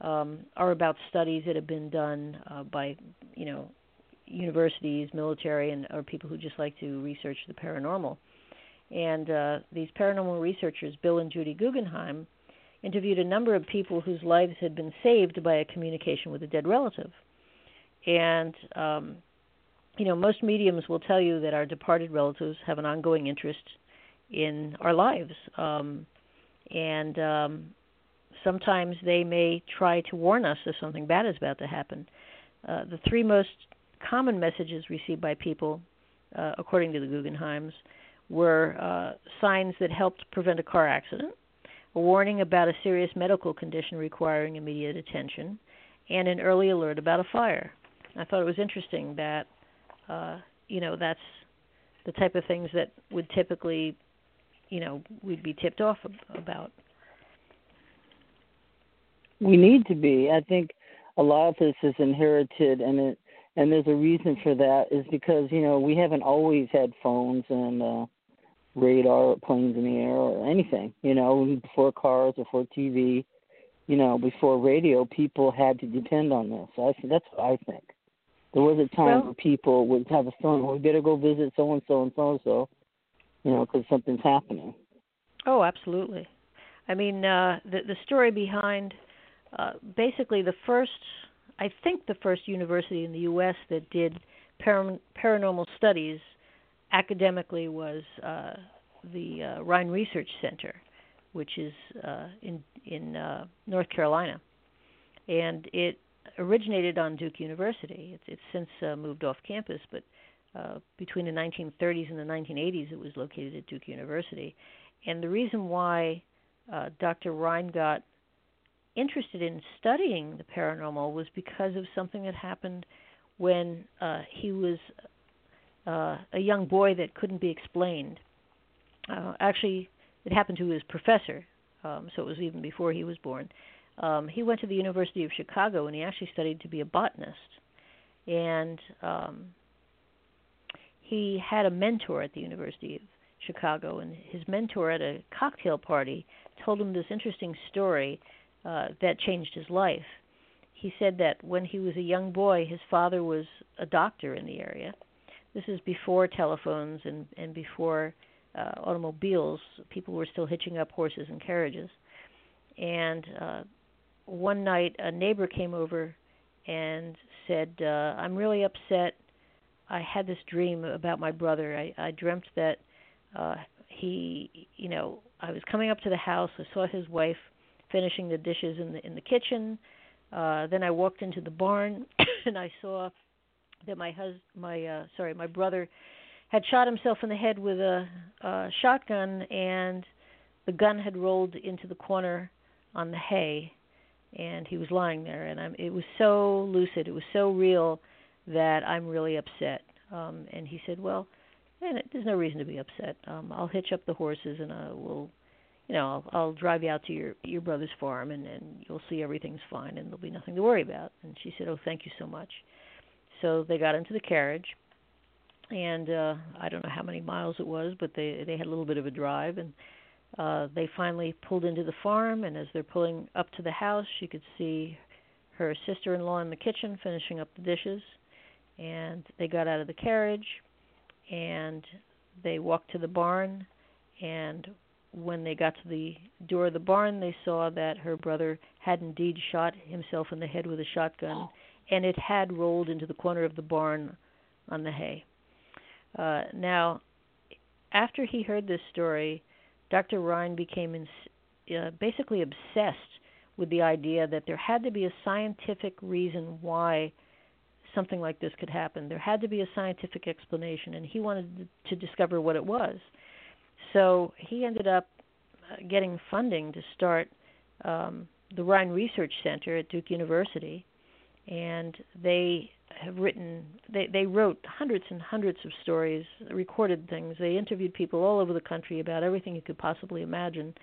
um are about studies that have been done uh by you know universities military and or people who just like to research the paranormal And uh, these paranormal researchers, Bill and Judy Guggenheim, interviewed a number of people whose lives had been saved by a communication with a dead relative. And um, you know, most mediums will tell you that our departed relatives have an ongoing interest in our lives, um, and um, sometimes they may try to warn us if something bad is about to happen. Uh, the three most common messages received by people, uh, according to the Guggenheims, were uh, signs that helped prevent a car accident, a warning about a serious medical condition requiring immediate attention, and an early alert about a fire. I thought it was interesting that uh, you know that's the type of things that would typically, you know, we'd be tipped off about. We need to be. I think a lot of this is inherited, and it and there's a reason for that is because you know we haven't always had phones and uh, radar or planes in the air or anything. You know, before cars, before TV, you know, before radio, people had to depend on this. I that's what I think. There was a time well, where people would have a phone. We better go visit so and so and so and so, you know, because something's happening. Oh, absolutely. I mean, uh, the the story behind uh, basically the first, I think the first university in the U.S. that did par- paranormal studies academically was uh, the uh, Rhine Research Center, which is uh, in in uh, North Carolina, and it originated on Duke University. It's, it's since uh, moved off campus, but uh, between the 1930s and the 1980s, it was located at Duke University. And the reason why uh, Dr. Rhine got interested in studying the paranormal was because of something that happened when uh, he was uh, a young boy that couldn't be explained. Uh, actually, it happened to his professor, um, so it was even before he was born um, he went to the University of Chicago and he actually studied to be a botanist. And um, he had a mentor at the University of Chicago, and his mentor at a cocktail party told him this interesting story uh, that changed his life. He said that when he was a young boy, his father was a doctor in the area. This is before telephones and, and before uh, automobiles. People were still hitching up horses and carriages. And uh, one night a neighbor came over and said, uh, "I'm really upset. I had this dream about my brother. I, I dreamt that uh, he, you know, I was coming up to the house. I saw his wife finishing the dishes in the in the kitchen. Uh, then I walked into the barn (coughs) and I saw that my hus my uh, sorry my brother had shot himself in the head with a, a shotgun and the gun had rolled into the corner on the hay and he was lying there. And I'm it was so lucid it was so real that I'm really upset. Um and he said well and there's no reason to be upset. Um I'll hitch up the horses and I will you know I'll, I'll drive you out to your your brother's farm and and you'll see everything's fine and there'll be nothing to worry about and she said oh thank you so much so they got into the carriage and uh I don't know how many miles it was but they they had a little bit of a drive and uh, they finally pulled into the farm, and as they're pulling up to the house, she could see her sister in law in the kitchen finishing up the dishes. And they got out of the carriage and they walked to the barn. And when they got to the door of the barn, they saw that her brother had indeed shot himself in the head with a shotgun, (gasps) and it had rolled into the corner of the barn on the hay. Uh, now, after he heard this story, Dr. Rhine became ins- uh, basically obsessed with the idea that there had to be a scientific reason why something like this could happen. There had to be a scientific explanation, and he wanted to discover what it was. So he ended up uh, getting funding to start um, the Rhine Research Center at Duke University, and they have written they they wrote hundreds and hundreds of stories recorded things. They interviewed people all over the country about everything you could possibly imagine.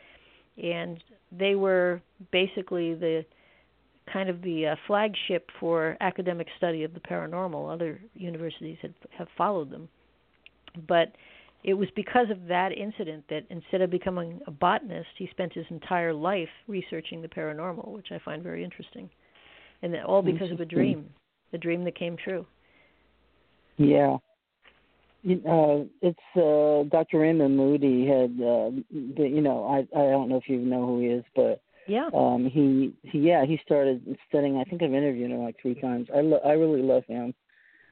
And they were basically the kind of the uh, flagship for academic study of the paranormal. Other universities had have followed them. But it was because of that incident that instead of becoming a botanist he spent his entire life researching the paranormal which i find very interesting and that all because of a dream a dream that came true. Yeah. You know, it's uh, Dr. Raymond Moody had, uh, the, you know, I I don't know if you know who he is, but Yeah. um, he he yeah he started studying. I think I've interviewed him like three times. I lo- I really love him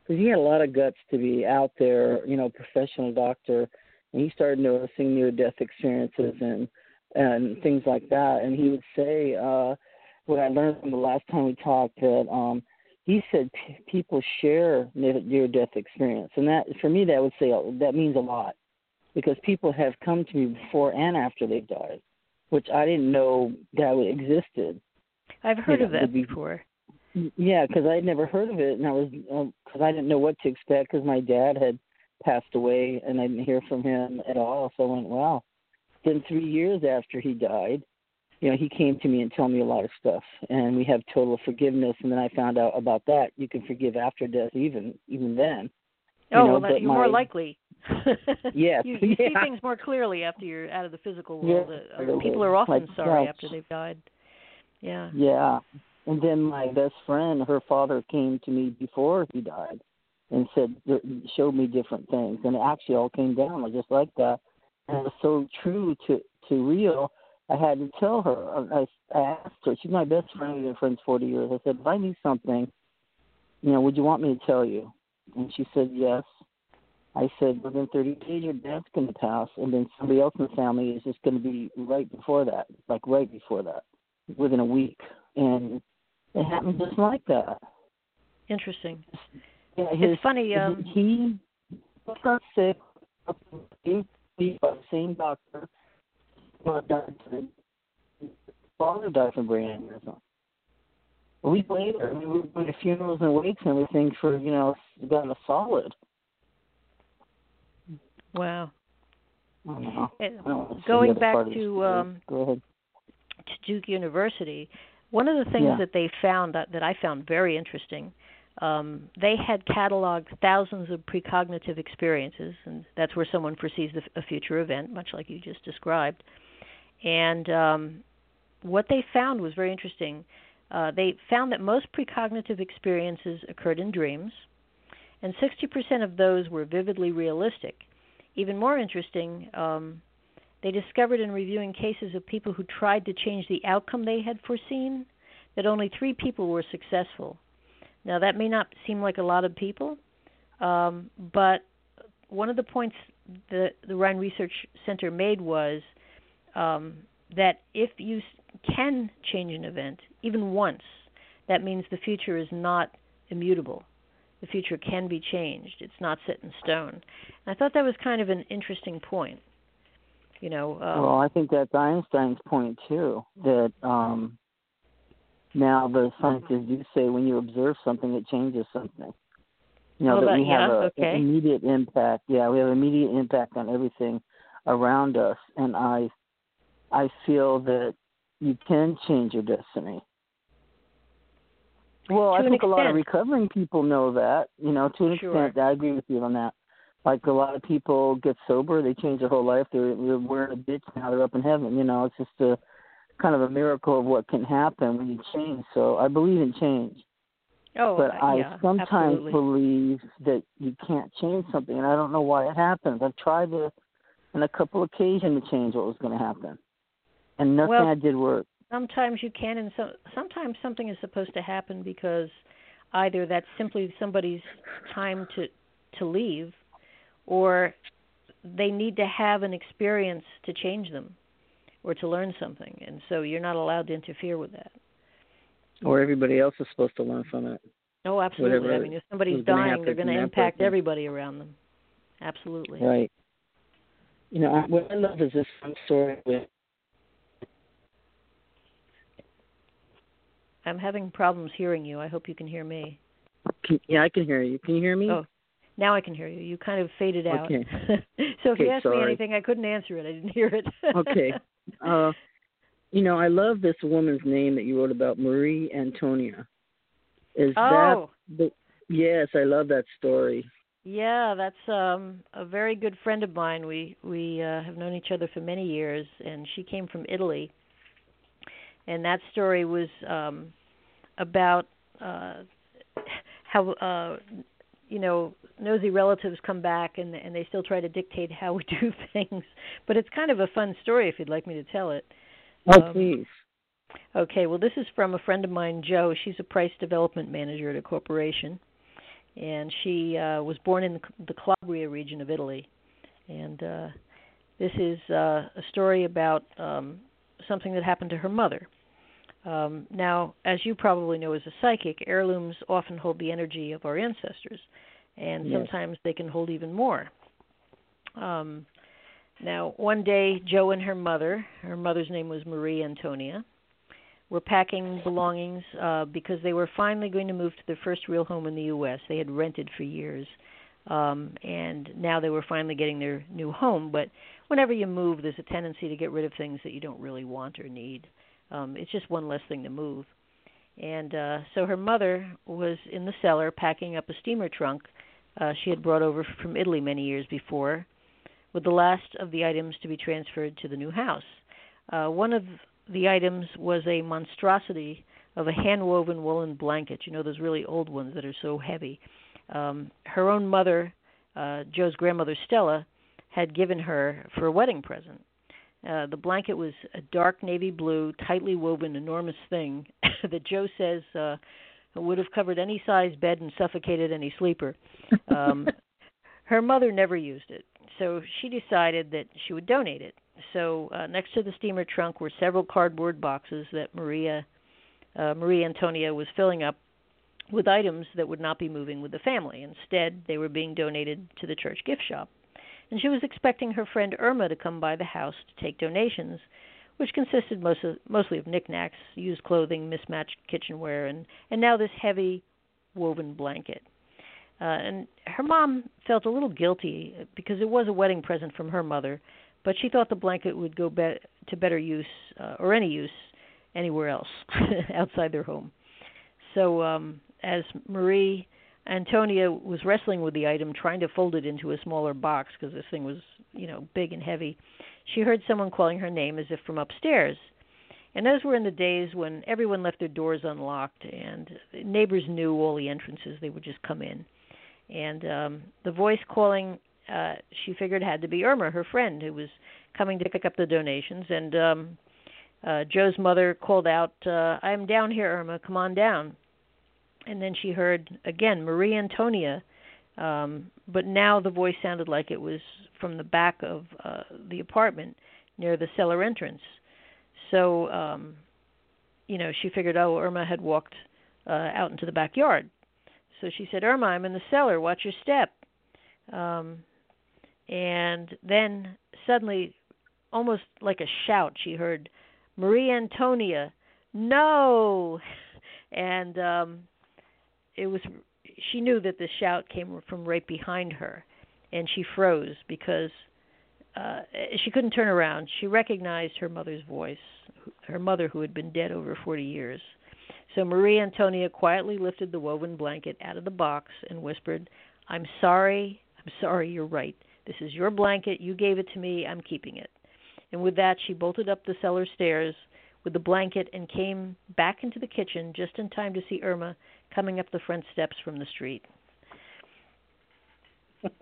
because he had a lot of guts to be out there, you know, professional doctor, and he started noticing near death experiences and and things like that. And he would say, uh, what I learned from the last time we talked that um he said p- people share near death experience, and that for me that would say that means a lot because people have come to me before and after they've died, which I didn't know that existed. I've heard Yeah, of that be- before. Yeah, because I'd never heard of it, and I was because I didn't know what to expect because my dad had passed away, and I didn't hear from him at all. So I went, wow. Then three years after he died, you know, he came to me and told me a lot of stuff, and we have total forgiveness. And then I found out about that you can forgive after death, even even then. You Oh, know, well, you're more likely. (laughs) Yes, you, you see things more clearly after you're out of the physical Yeah, world. Uh, totally. people are often Like, sorry yeah. after they've died. Yeah. Yeah. And then my best friend, her father came to me before he died and said, showed me different things. And it actually all came down just like that. And it was so true to, to real. I had to tell her. I, I asked her, she's my best friend. We've been friends 40 years. I said, if I knew something, you know, would you want me to tell you? And she said, yes. I said, within 30 days, your dad's going to pass, and then somebody else in the family is just going to be right before that, like right before that, within a week. And it happened just like that. Interesting. Yeah, his, it's funny. Um, he got sick. He the same doctor. Father died from brain aneurysm. A week later, I mean, we were going to funerals and wakes and everything for you know got a solid. wow. I don't know. I don't know what's the Going back part of the to um, go ahead. to Duke University, one of the things Yeah. that they found that, that I found very interesting, um, they had cataloged thousands of precognitive experiences, and that's where someone foresees the, a future event, much like you just described. And um, what they found was very interesting. Uh, they found that most precognitive experiences occurred in dreams, and 60% of those were vividly realistic. Even more interesting, um, they discovered in reviewing cases of people who tried to change the outcome they had foreseen that only three people were successful. Now, that may not seem like a lot of people, um, but one of the points the, the Rhine Research Center made was um, that if you can change an event, even once, that means the future is not immutable. The future can be changed. It's not set in stone. And I thought that was kind of an interesting point. You know, um, well, I think that's Einstein's point too. That um now the scientists do say when you observe something, it changes something. You know Oh, that we have yeah, a, okay. an immediate impact. Yeah, we have immediate impact on everything around us, and I, I feel that you can change your destiny. Well, To I think a lot of recovering people know that. You know, to an Sure. extent, I agree with you on that. Like a lot of people get sober, they change their whole life. They're, they're wearing a ditch now. They're up in heaven. You know, it's just a kind of a miracle of what can happen when you change. So I believe in change, oh, but I yeah, sometimes absolutely. believe that you can't change something, and I don't know why it happens. I've tried to, on a couple occasions, to change what was going to happen, and nothing Well- I did work. sometimes you can and so, sometimes something is supposed to happen because either that's simply somebody's time to to leave or they need to have an experience to change them or to learn something and so you're not allowed to interfere with that Or everybody else is supposed to learn from it. oh absolutely i mean if somebody's dying they're going to impact person. everybody around them absolutely Right. You know, I, what I love is this one story with i'm having problems hearing you i hope you can hear me Can, yeah, I can hear you. Can you hear me? Oh, now I can hear you. You kind of faded out. Okay. (laughs) so if you Okay, asked me anything, I couldn't answer it. I didn't hear it. Okay. (laughs) Uh, you know, I love this woman's name that you wrote about, Marie Antonia. Is oh, that the? Yes, I love that story. yeah, that's um a very good friend of mine. We we uh, have known each other for many years, and she came from Italy. And that story was um about uh how uh you know nosy relatives come back and and they still try to dictate how we (laughs) do things. But it's kind of a fun story if you'd like me to tell it. Oh, Um, please. Okay, well, this is from a friend of mine, Joe. She's a price development manager at a corporation, and she uh, was born in the, the Calabria region of Italy. And uh, this is uh, a story about um, something that happened to her mother. Um, now, as you probably know as a psychic, heirlooms often hold the energy of our ancestors, and Yes. sometimes they can hold even more. Um, now, one day, Joe and her mother, her mother's name was Marie Antonia, were packing belongings uh, because they were finally going to move to their first real home in the U.S. They had rented for years, um, and now they were finally getting their new home. But whenever you move, there's a tendency to get rid of things that you don't really want or need. Um, it's just one less thing to move. And uh, so her mother was in the cellar packing up a steamer trunk uh, she had brought over from Italy many years before, with the last of the items to be transferred to the new house. Uh, one of the items was a monstrosity of a hand woven woolen blanket. You know, those really old ones that are so heavy. Um, her own mother, uh, Joe's grandmother Stella, had given her for a wedding present. Uh, the blanket was a dark navy blue, tightly woven, enormous thing (laughs) that Joe says uh, would have covered any size bed and suffocated any sleeper. Um, (laughs) her mother never used it, so she decided that she would donate it. So uh, next to the steamer trunk were several cardboard boxes that Maria uh, Marie Antonia was filling up with items that would not be moving with the family. Instead, they were being donated to the church gift shop. And she was expecting her friend Irma to come by the house to take donations, which consisted most of, mostly of knickknacks, used clothing, mismatched kitchenware, and, and now this heavy woven blanket. Uh, and her mom felt a little guilty because it was a wedding present from her mother, but she thought the blanket would go be- to better use uh, or any use anywhere else (laughs) outside their home. So um, as Marie Antonia was wrestling with the item, trying to fold it into a smaller box because this thing was, you know, big and heavy, she heard someone calling her name as if from upstairs. And those were in the days when everyone left their doors unlocked and neighbors knew all the entrances. They would just come in. And um the voice calling uh she figured had to be Irma, her friend, who was coming to pick up the donations and um uh Joe's mother called out, uh, I'm down here, Irma, come on down. And then she heard again Marie Antonia, um, but now the voice sounded like it was from the back of uh, the apartment near the cellar entrance. So, um, you know, she figured, oh, Irma had walked uh, out into the backyard. So she said, Irma, I'm in the cellar. Watch your step. Um, and then suddenly, almost like a shout, she heard, Marie Antonia, no! (laughs) And um, it was she knew that the shout came from right behind her, and she froze because uh, she couldn't turn around. She recognized her mother's voice, her mother who had been dead over 40 years. So Marie Antonia quietly lifted the woven blanket out of the box and whispered, "I'm sorry. I'm sorry. You're right. This is your blanket. You gave it to me. I'm keeping it." And with that, she bolted up the cellar stairs with the blanket and came back into the kitchen just in time to see Irma coming up the front steps from the street. (laughs)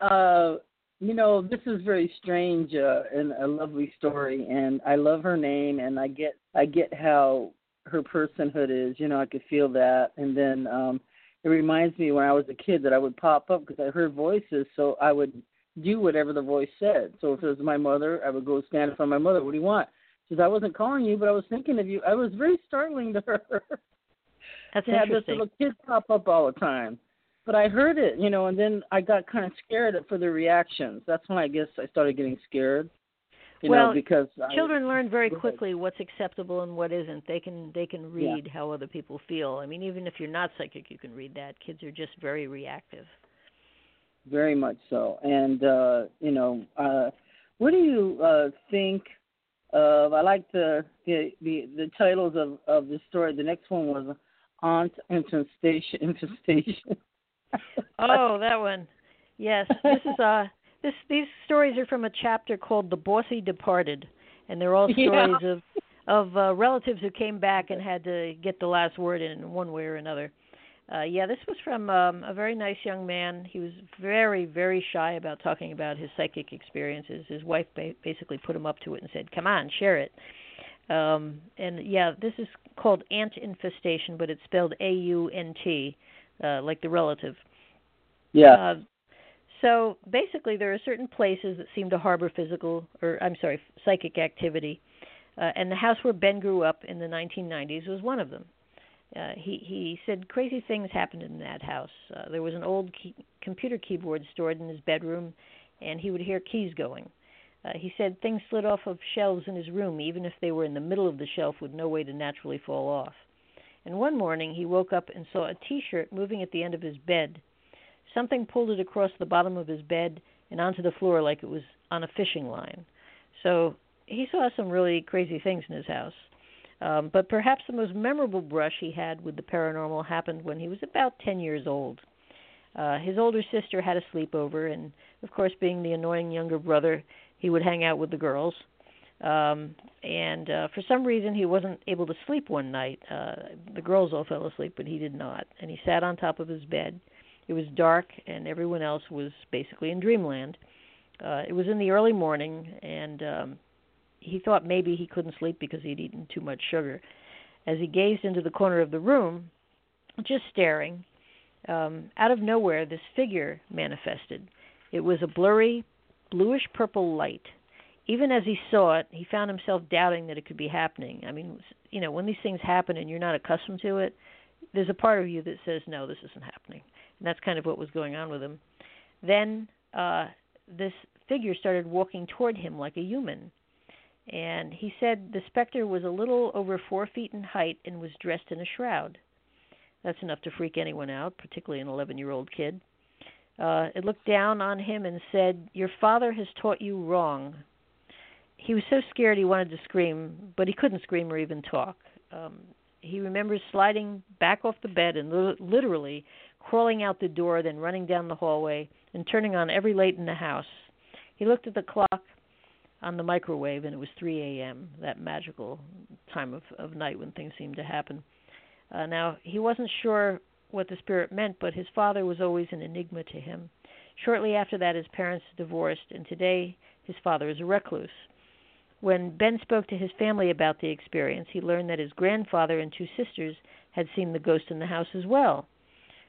uh, you know, this is very strange uh, and a lovely story, and I love her name, and I get I get how her personhood is. You know, I could feel that, and then um, it reminds me when I was a kid that I would pop up because I heard voices, so I would do whatever the voice said. So if it was my mother, I would go stand in front of my mother. What do you want? She says, I wasn't calling you, but I was thinking of you. I was very startling to her. (laughs) That's to have this little kid pop up all the time. But I heard it, you know, and then I got kind of scared for the reactions. That's when I guess I started getting scared. You well, know, because children I, learn very quickly what's acceptable and what isn't. They can they can read how other people feel. I mean, even if you're not psychic, you can read that. Kids are just very reactive. very much so. And uh, you know, uh what do you uh think of I like the the the, the titles of of the story. The next one was Aunt Infestation Infestation. Oh, that one. Yes, this is uh this these stories are from a chapter called The Bossy Departed, and they're all Yeah. stories of of uh, relatives who came back and had to get the last word in one way or another. Uh, yeah, this was from um, a very nice young man. He was very, very shy about talking about his psychic experiences. His wife ba- basically put him up to it and said, "Come on, share it." Um, and yeah, this is called ant infestation, but it's spelled A U N T, uh, like the relative. Yeah. Uh, so basically, there are certain places that seem to harbor physical, or I'm sorry, psychic activity, uh, and the house where Ben grew up in the 1990s was one of them. Uh, he he said crazy things happened in that house. Uh, there was an old key, computer keyboard stored in his bedroom, and he would hear keys going. Uh, he said things slid off of shelves in his room, even if they were in the middle of the shelf with no way to naturally fall off. And one morning he woke up and saw a T-shirt moving at the end of his bed. Something pulled it across the bottom of his bed and onto the floor like it was on a fishing line. So he saw some really crazy things in his house. Um, but perhaps the most memorable brush he had with the paranormal happened when he was about 10 years old. Uh, his older sister had a sleepover, and of course, being the annoying younger brother, he would hang out with the girls. Um, and uh, for some reason, he wasn't able to sleep one night. Uh, the girls all fell asleep, but he did not. And he sat on top of his bed. It was dark, and everyone else was basically in dreamland. Uh, it was in the early morning, and um, he thought maybe he couldn't sleep because he'd eaten too much sugar. As he gazed into the corner of the room, just staring, um, out of nowhere, this figure manifested. It was a blurry, bluish purple light. Even as he saw it, he found himself doubting that it could be happening. I mean, you know, when these things happen and you're not accustomed to it, there's a part of you that says, no, this isn't happening. And that's kind of what was going on with him. Then uh, this figure started walking toward him like a human. And he said the specter was a little over four feet in height and was dressed in a shroud. That's enough to freak anyone out, particularly an 11 year old kid. Uh, it looked down on him and said, Your father has taught you wrong. He was so scared he wanted to scream, but he couldn't scream or even talk. Um, he remembers sliding back off the bed and li- literally crawling out the door, then running down the hallway and turning on every light in the house. He looked at the clock on the microwave, and it was 3 a.m., that magical time of, of night when things seem to happen. Uh, now, he wasn't sure what the spirit meant, but his father was always an enigma to him. Shortly after that, his parents divorced, and today his father is a recluse. When Ben spoke to his family about the experience, he learned that his grandfather and two sisters had seen the ghost in the house as well.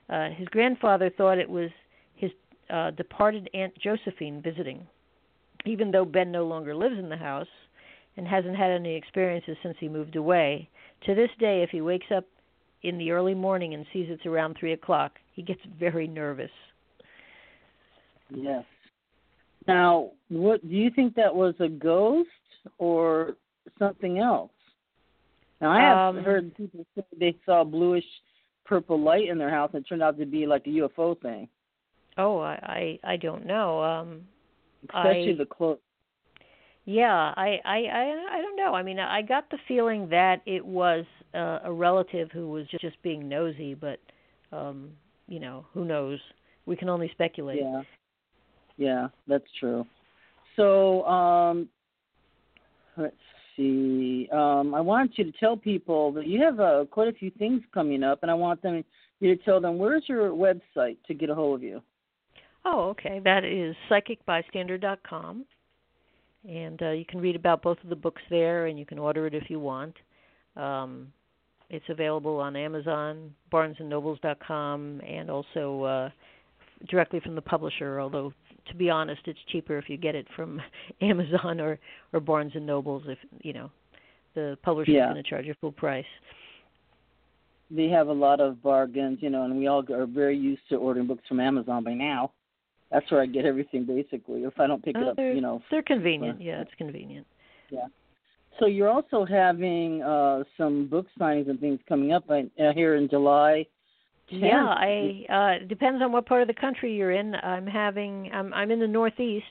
Uh, his grandfather thought it was his uh, departed Aunt Josephine visiting. Even though Ben no longer lives in the house and hasn't had any experiences since he moved away, to this day, if he wakes up in the early morning and sees it's around three o'clock, he gets very nervous. Yes. Now, what do you think that was a ghost or something else? Now, I have Um, heard people say they saw bluish purple light in their house, and it turned out to be like a UFO thing, Oh, I I, I don't know. Um, especially I- the close. Yeah, I, I, I, I don't know. I mean, I got the feeling that it was uh, a relative who was just, just being nosy, but um, you know, who knows? We can only speculate. Yeah, yeah, that's true. So, um, let's see. Um, I want you to tell people that you have uh, quite a few things coming up, and I want them you to tell them where's your website to get a hold of you. Oh, okay. That is psychicbystander.com. And uh, you can read about both of the books there, and you can order it if you want. Um, it's available on Amazon, BarnesandNobles.com, and also uh, directly from the publisher. Although, to be honest, it's cheaper if you get it from (laughs) Amazon or or Barnes and Nobles. If you know, the publisher's Yeah. going to charge you full price. They have a lot of bargains, you know, and we all are very used to ordering books from Amazon by now. That's where I get everything basically. If I don't pick it Uh, up, you know. they're convenient. for- Yeah, it's convenient. Yeah. So you're also having uh some book signings and things coming up uh, here in July. 10th. Yeah, I uh depends on what part of the country you're in. I'm having I'm I'm in the northeast.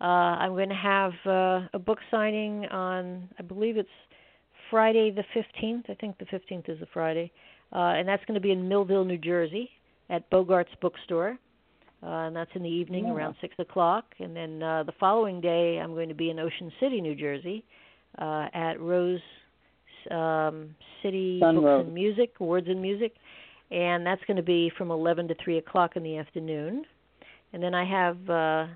Uh I'm going to have uh a book signing on I believe it's Friday the 15th. I think the 15th is a Friday. Uh and that's going to be in Millville, New Jersey at Bogart's bookstore. Uh and that's in the evening Yeah. around 6 o'clock and then uh the following day I'm going to be in Ocean City, New Jersey uh at Rose um City Sun Books and Music, Words and Music and that's going to be from 11 to 3 o'clock in the afternoon. And then I have uh,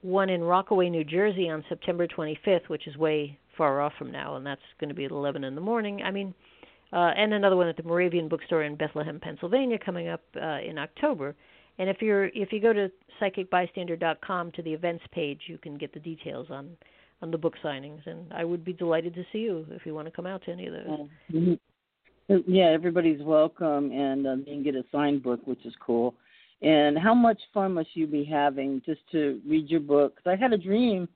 one in Rockaway, New Jersey on September 25th, which is way far off from now, and that's going to be at 11 in the morning. I mean, uh, and another one at the Moravian Bookstore in Bethlehem, Pennsylvania, coming up uh, in October. And if you're if you go to psychicbystander.com to the events page, you can get the details on on the book signings. And I would be delighted to see you if you want to come out to any of those. Mm-hmm. Yeah, everybody's welcome, and uh, you can get a signed book, which is cool. And how much fun must you be having just to read your book? Because I had a dream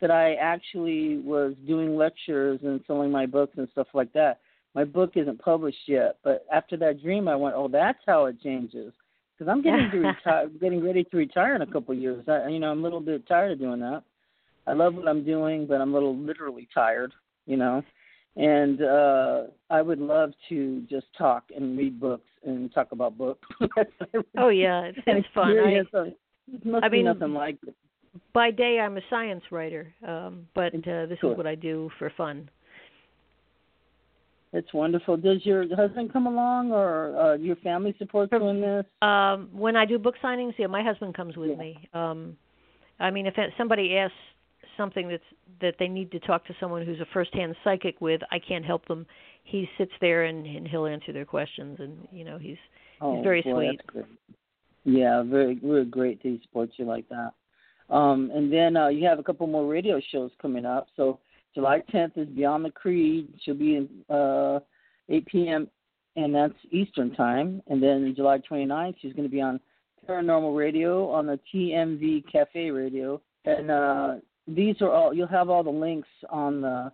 that I actually was doing lectures and selling my books and stuff like that. My book isn't published yet, but after that dream, I went, "Oh, that's how it changes." Because I'm getting to (laughs) retire, getting ready to retire in a couple of years. I, you know, I'm a little bit tired of doing that. I love what I'm doing, but I'm a little literally tired. You know, and uh I would love to just talk and read books and talk about books. (laughs) oh yeah, it's, (laughs) it's fun. I, must I be mean, nothing like it. By day, I'm a science writer, um, but uh, this cool. is what I do for fun. It's wonderful. Does your husband come along, or uh, your family support you in this? Um, when I do book signings, yeah, my husband comes with Yeah. me. Um, I mean, if somebody asks something that's that they need to talk to someone who's a first-hand psychic with, I can't help them. He sits there and, and he'll answer their questions, and you know, he's Oh, he's very boy, sweet. Yeah, very, very great to support you like that. Um, and then uh, you have a couple more radio shows coming up. So July 10th is Beyond the Creed. She'll be in uh, 8 p.m. and that's Eastern time. And then July 29th, she's going to be on Paranormal Radio on the TMV Cafe Radio. And uh, these are all. You'll have all the links on the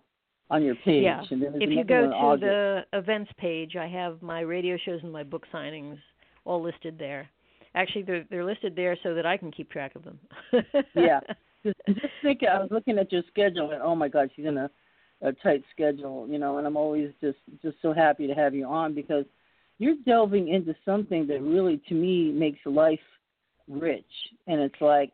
on your page. Yeah. If you go to August. the events page, I have my radio shows and my book signings all listed there. Actually, they're they're listed there so that I can keep track of them. yeah. (laughs) Just, just think, I was looking at your schedule and oh my God, she's in a, a tight schedule, you know. And I'm always just just so happy to have you on because you're delving into something that really, to me, makes life rich. And it's like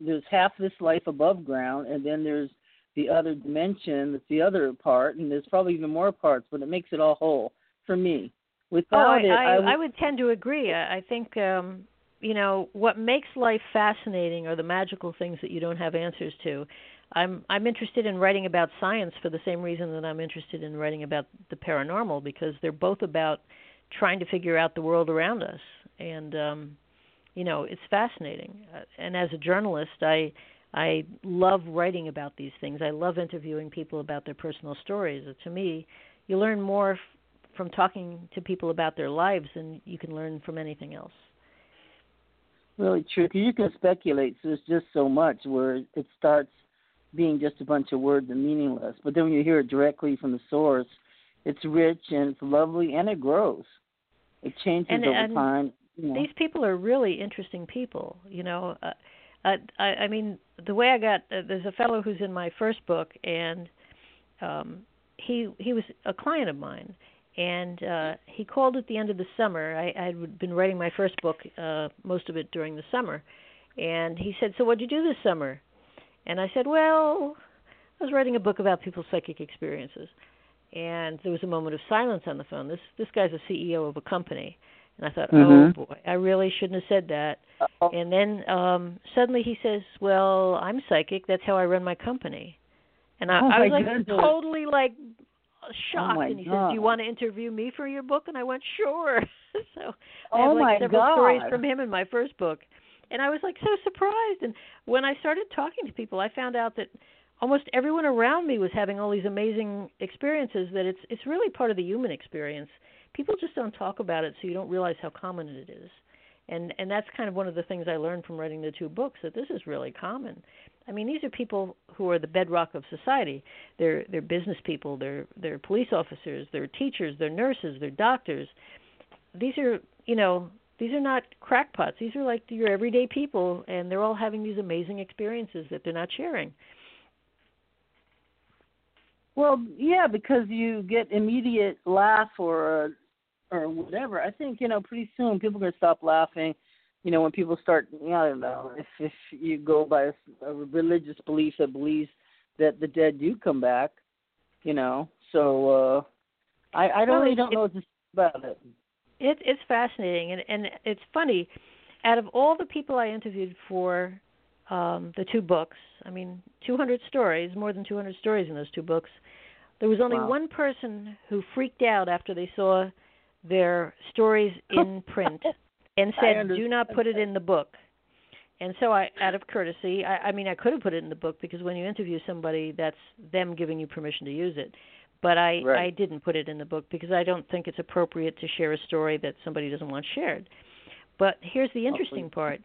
there's half this life above ground, and then there's the other dimension that's the other part, and there's probably even more parts, but it makes it all whole for me. Without oh, I, it, I, would- I would tend to agree. I, I think um, you know what makes life fascinating are the magical things that you don't have answers to. I'm I'm interested in writing about science for the same reason that I'm interested in writing about the paranormal because they're both about trying to figure out the world around us and um you know it's fascinating Uh, and as a journalist i i love writing about these things i love interviewing people about their personal stories Uh, to me you learn more f- from talking to people about their lives than you can learn from anything else really true 'cause you can speculate. So there's just so much where it starts being just a bunch of words and meaningless. But then when you hear it directly from the source, it's rich and it's lovely and it grows. It changes And- over and time. Know. these people are really interesting people you know uh, uh, I, I mean the way i got uh, there's a fellow who's in my first book and um he he was a client of mine and uh he called at the end of the summer. I i'd been writing my first book uh most of it during the summer and he said so what'd you do this summer? And i said well i was writing a book about people's psychic experiences. And there was a moment of silence on the phone. This this guy's a ceo of a company and I thought, Mhm. oh boy, I really shouldn't have said that. Uh-oh. And then um suddenly he says, "Well, I'm psychic. That's how I run my company." And I, Oh, I was like goodness. totally like shocked. my and he says, "Do you want to interview me for your book?" And I went, "Sure." (laughs) so I Oh, have like several stories from him in my first book, and I was like so surprised. And when I started talking to people, I found out that almost everyone around me was having all these amazing experiences. That it's it's really part of the human experience. People just don't talk about it, so you don't realize how common it is. And and that's kind of one of the things I learned from writing the two books that this is really common. I mean, these are people who are the bedrock of society. They're they're business people, they're they're police officers, they're teachers, they're nurses, they're doctors. These are, you know, these are not crackpots. These are like your everyday people and they're all having these amazing experiences that they're not sharing. Well, yeah, because you get immediate laugh or or whatever. I think you know pretty soon people are gonna stop laughing. You know when people start, you know, I don't know if if you go by a, a religious belief that believes that the dead do come back. You know, so uh I I don't really don't know what to say about it. it, it's fascinating, and and it's funny. Out of all the people I interviewed for um, the two books, I mean, 200 stories, more than 200 stories in those two books. There was only Wow. one person who freaked out after they saw their stories (laughs) in print and said, "Do not put it in the book." And so I, out of courtesy, I, I mean, I could have put it in the book because when you interview somebody, that's them giving you permission to use it. But I, Right. I didn't put it in the book because I don't think it's appropriate to share a story that somebody doesn't want shared. But here's the interesting part: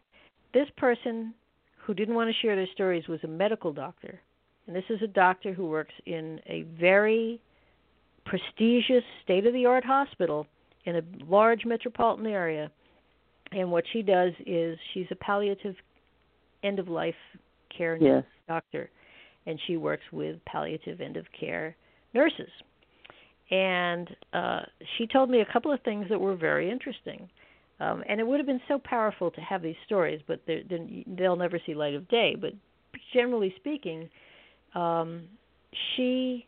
this person who didn't want to share their stories was a medical doctor, and this is a doctor who works in a very prestigious, state-of-the-art hospital in a large metropolitan area and what she does is she's a palliative end of life care Yes. doctor and she works with palliative end of care nurses. And uh she told me a couple of things that were very interesting. Um and it would have been so powerful to have these stories but they're, they're, they'll never see light of day. But generally speaking um she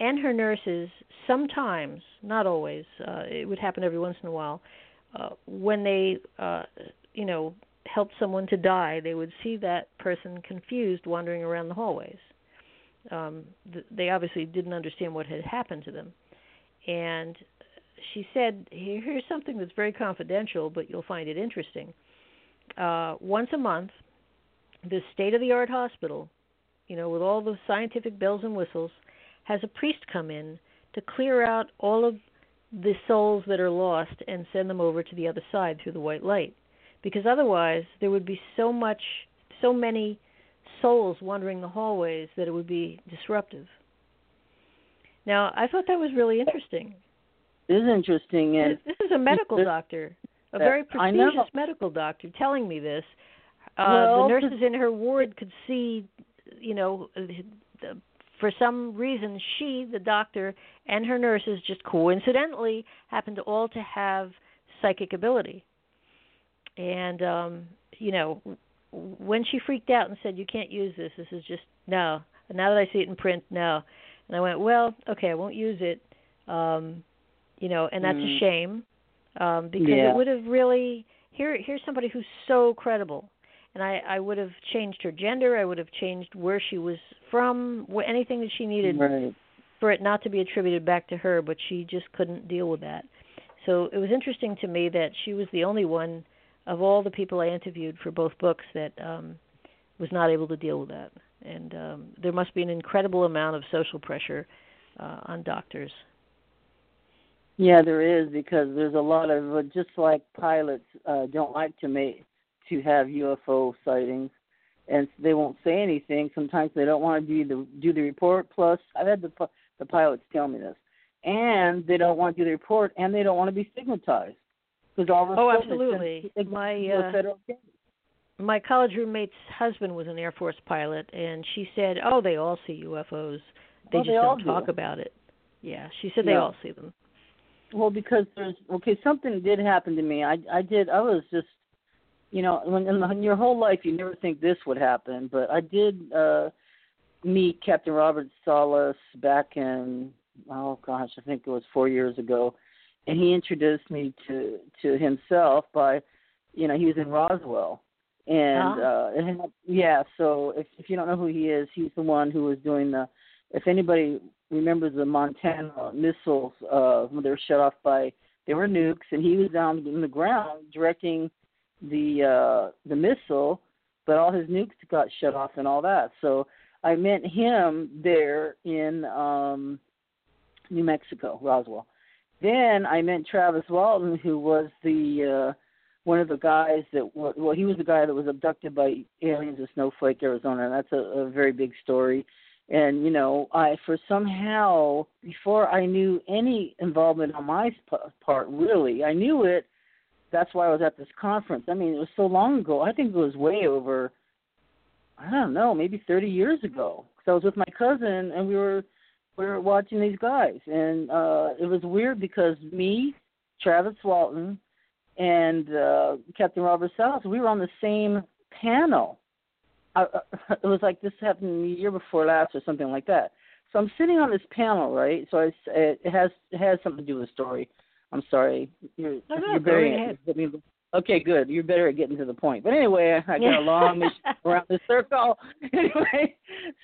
and her nurses sometimes not always uh it would happen every once in a while uh, when they uh you know helped someone to die they would see that person confused wandering around the hallways. Um th- they obviously didn't understand what had happened to them. And she said here's something that's very confidential but you'll find it interesting. Uh once a month this state of the art hospital you know with all the scientific bells and whistles has a priest come in to clear out all of the souls that are lost and send them over to the other side through the white light. Because otherwise there would be so much so many souls wandering the hallways that it would be disruptive. Now i thought that was really interesting. It is interesting, and this, this is a medical this- doctor a very prestigious medical doctor telling me this. Uh Well, the nurses in her ward could see you know the- for some reason she the doctor and her nurses just coincidentally happened to all to have psychic ability. And um you know when she freaked out and said you can't use this. This is just no. Now that i see it in print no. And i went well okay i won't use it. Um you know and that's a Mm. shame um because Yeah. it would have really here here's somebody who's so credible and i i would have changed her gender i would have changed where she was from anything that she needed right. for it not to be attributed back to her, but she just couldn't deal with that. So it was interesting to me that she was the only one of all the people I interviewed for both books that um was not able to deal with that. And um there must be an incredible amount of social pressure uh on doctors. Yeah, there is because there's a lot of uh, just like pilots uh, don't like to make to have UFO sightings, and they won't say anything. Sometimes they don't want to do the do the report. Plus, I've had the the pilots tell me this, and they don't want to do the report, and they don't want to be stigmatized because all of a Oh, absolutely. My, uh. My college roommate's husband was an Air Force pilot and she said, "Oh, they all see UFOs. They Oh, just they don't do. talk about it." Yeah, she said they all see them. Well, because there's okay, something did happen to me. I I did. I was just, you know, when in, in your whole life you never think this would happen, but I did uh meet Captain Robert Salas back in oh gosh, I think it was four years ago, and he introduced me to to himself by, you know, he was in Roswell, and Ah. uh had, yeah. So if if you don't know who he is, he's the one who was doing the. If anybody remembers the Montana missiles, uh, when they were shut off by they were nukes, and he was down in the ground directing the uh the missile, but all his nukes got shut off and all that. So I met him there in um New Mexico, Roswell. Then I met Travis Walton, who was the uh one of the guys that well he was the guy that was abducted by aliens in Snowflake, Arizona. And that's a, a very big story. And you know, I for somehow before I knew any involvement on my part, really, I knew it. That's why I was at this conference. I mean, it was so long ago. I think it was way over. I don't know, maybe 30 years ago. Because I was with my cousin and we were we were watching these guys, and uh it was weird because me, Travis Walton, and uh Captain Robert Salas, we were on the same panel. I, uh, (laughs) it was like this happened the year before last or something like that. So I'm sitting on this panel, right? So I, it has it has something to do with the story. I'm sorry. You're, No, no, you're better at- Okay, good. You're better at getting to the point. But anyway, I got a long (laughs) around the circle. (laughs) Anyway,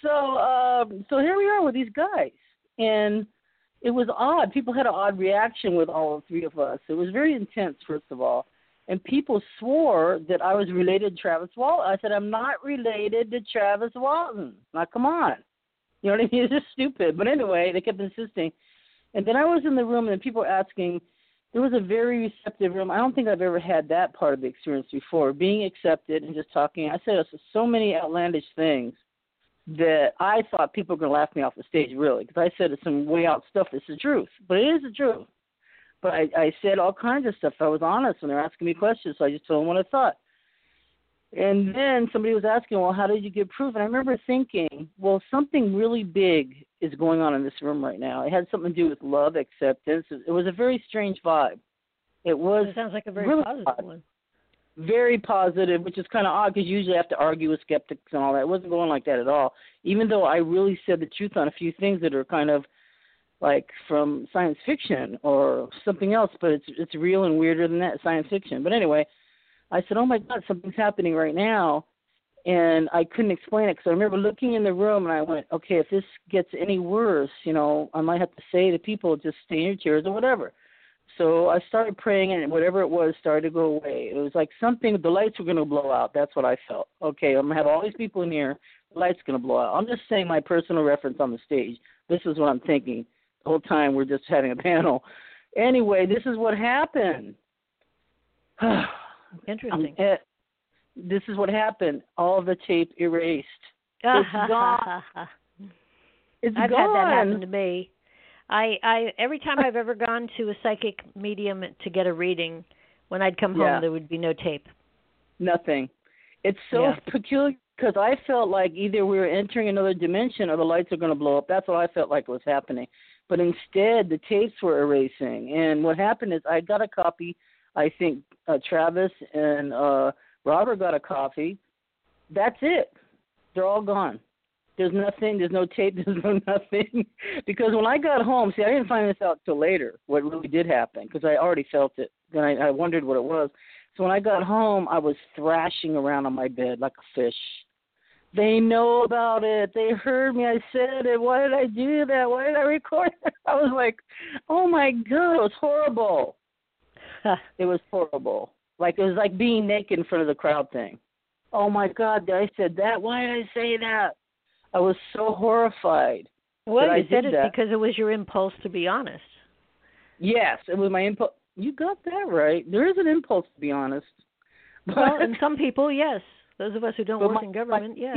so um, so here we are with these guys, and it was odd. People had an odd reaction with all three of us. It was very intense, first of all, and people swore that I was related to Travis Walton. I said I'm not related to Travis Walton. Now, come on, you know what I mean? (laughs) It's just stupid. But anyway, they kept insisting, and then I was in the room, and people were asking it was a very receptive room. I don't think I've ever had that part of the experience before. Being accepted and just talking. I said so many outlandish things that I thought people were going to laugh me off the stage, really, because I said some way out stuff. It's the truth, but it is the truth. But I, I said all kinds of stuff. I was honest when they were asking me questions, so I just told them what I thought. And then somebody was asking, well, how did you get proof? And I remember thinking, well, something really big is going on in this room right now. It had something to do with love, acceptance. It was a very strange vibe. It was It sounds like a very really positive odd. one. very positive, which is kind of odd because you usually I have to argue with skeptics and all that. It wasn't going like that at all. Even though I really said the truth on a few things that are kind of like from science fiction or something else, but it's it's real and weirder than that science fiction. But anyway, I said, "Oh my God, something's happening right now," and I couldn't explain it because I remember looking in the room and I went, "Okay, if this gets any worse, you know, I might have to say to people, just stay in your chairs or whatever." So I started praying, and whatever it was started to go away. It was like something. The lights were going to blow out. That's what I felt. Okay, I'm gonna have all these people in here. The lights going to blow out. I'm just saying my personal reference on the stage. This is what I'm thinking. The whole time we're just having a (laughs) panel. Anyway, this is what happened. (sighs) (sighs) Interesting. Um, eh, this is what happened. All the tape erased. (laughs) It's gone. It's I've gone. had that happen to me. I I every time I've ever gone to a psychic medium to get a reading, when I'd come home Yeah. there would be no tape. Nothing. It's so Yeah. peculiar because I felt like either we were entering another dimension or the lights are going to blow up. That's what I felt like was happening. But instead, the tapes were erasing. And what happened is I got a copy. I think uh, Travis and uh, Robert got a coffee. That's it. They're all gone. There's nothing. There's no tape. (laughs) There's no nothing. because when I got home, see, I didn't find this out till later. What really did happen? Because I already felt it. Then I, I wondered what it was. So when I got home, I was thrashing around on my bed like a fish. They know about it. They heard me. I said it. Why did I do that? Why did I record it? (laughs) I was like, oh my god, it was horrible. (laughs) It was horrible. Like it was like being naked in front of the crowd thing. Oh my god, I said that. Why did I say that? I was so horrified. Well, you said did it that. because it was your impulse to be honest. Yes, it was my impulse. You got that right. There is an impulse to be honest. (laughs) But, Well, and some people, yes. Those of us who don't work my- in government, yeah.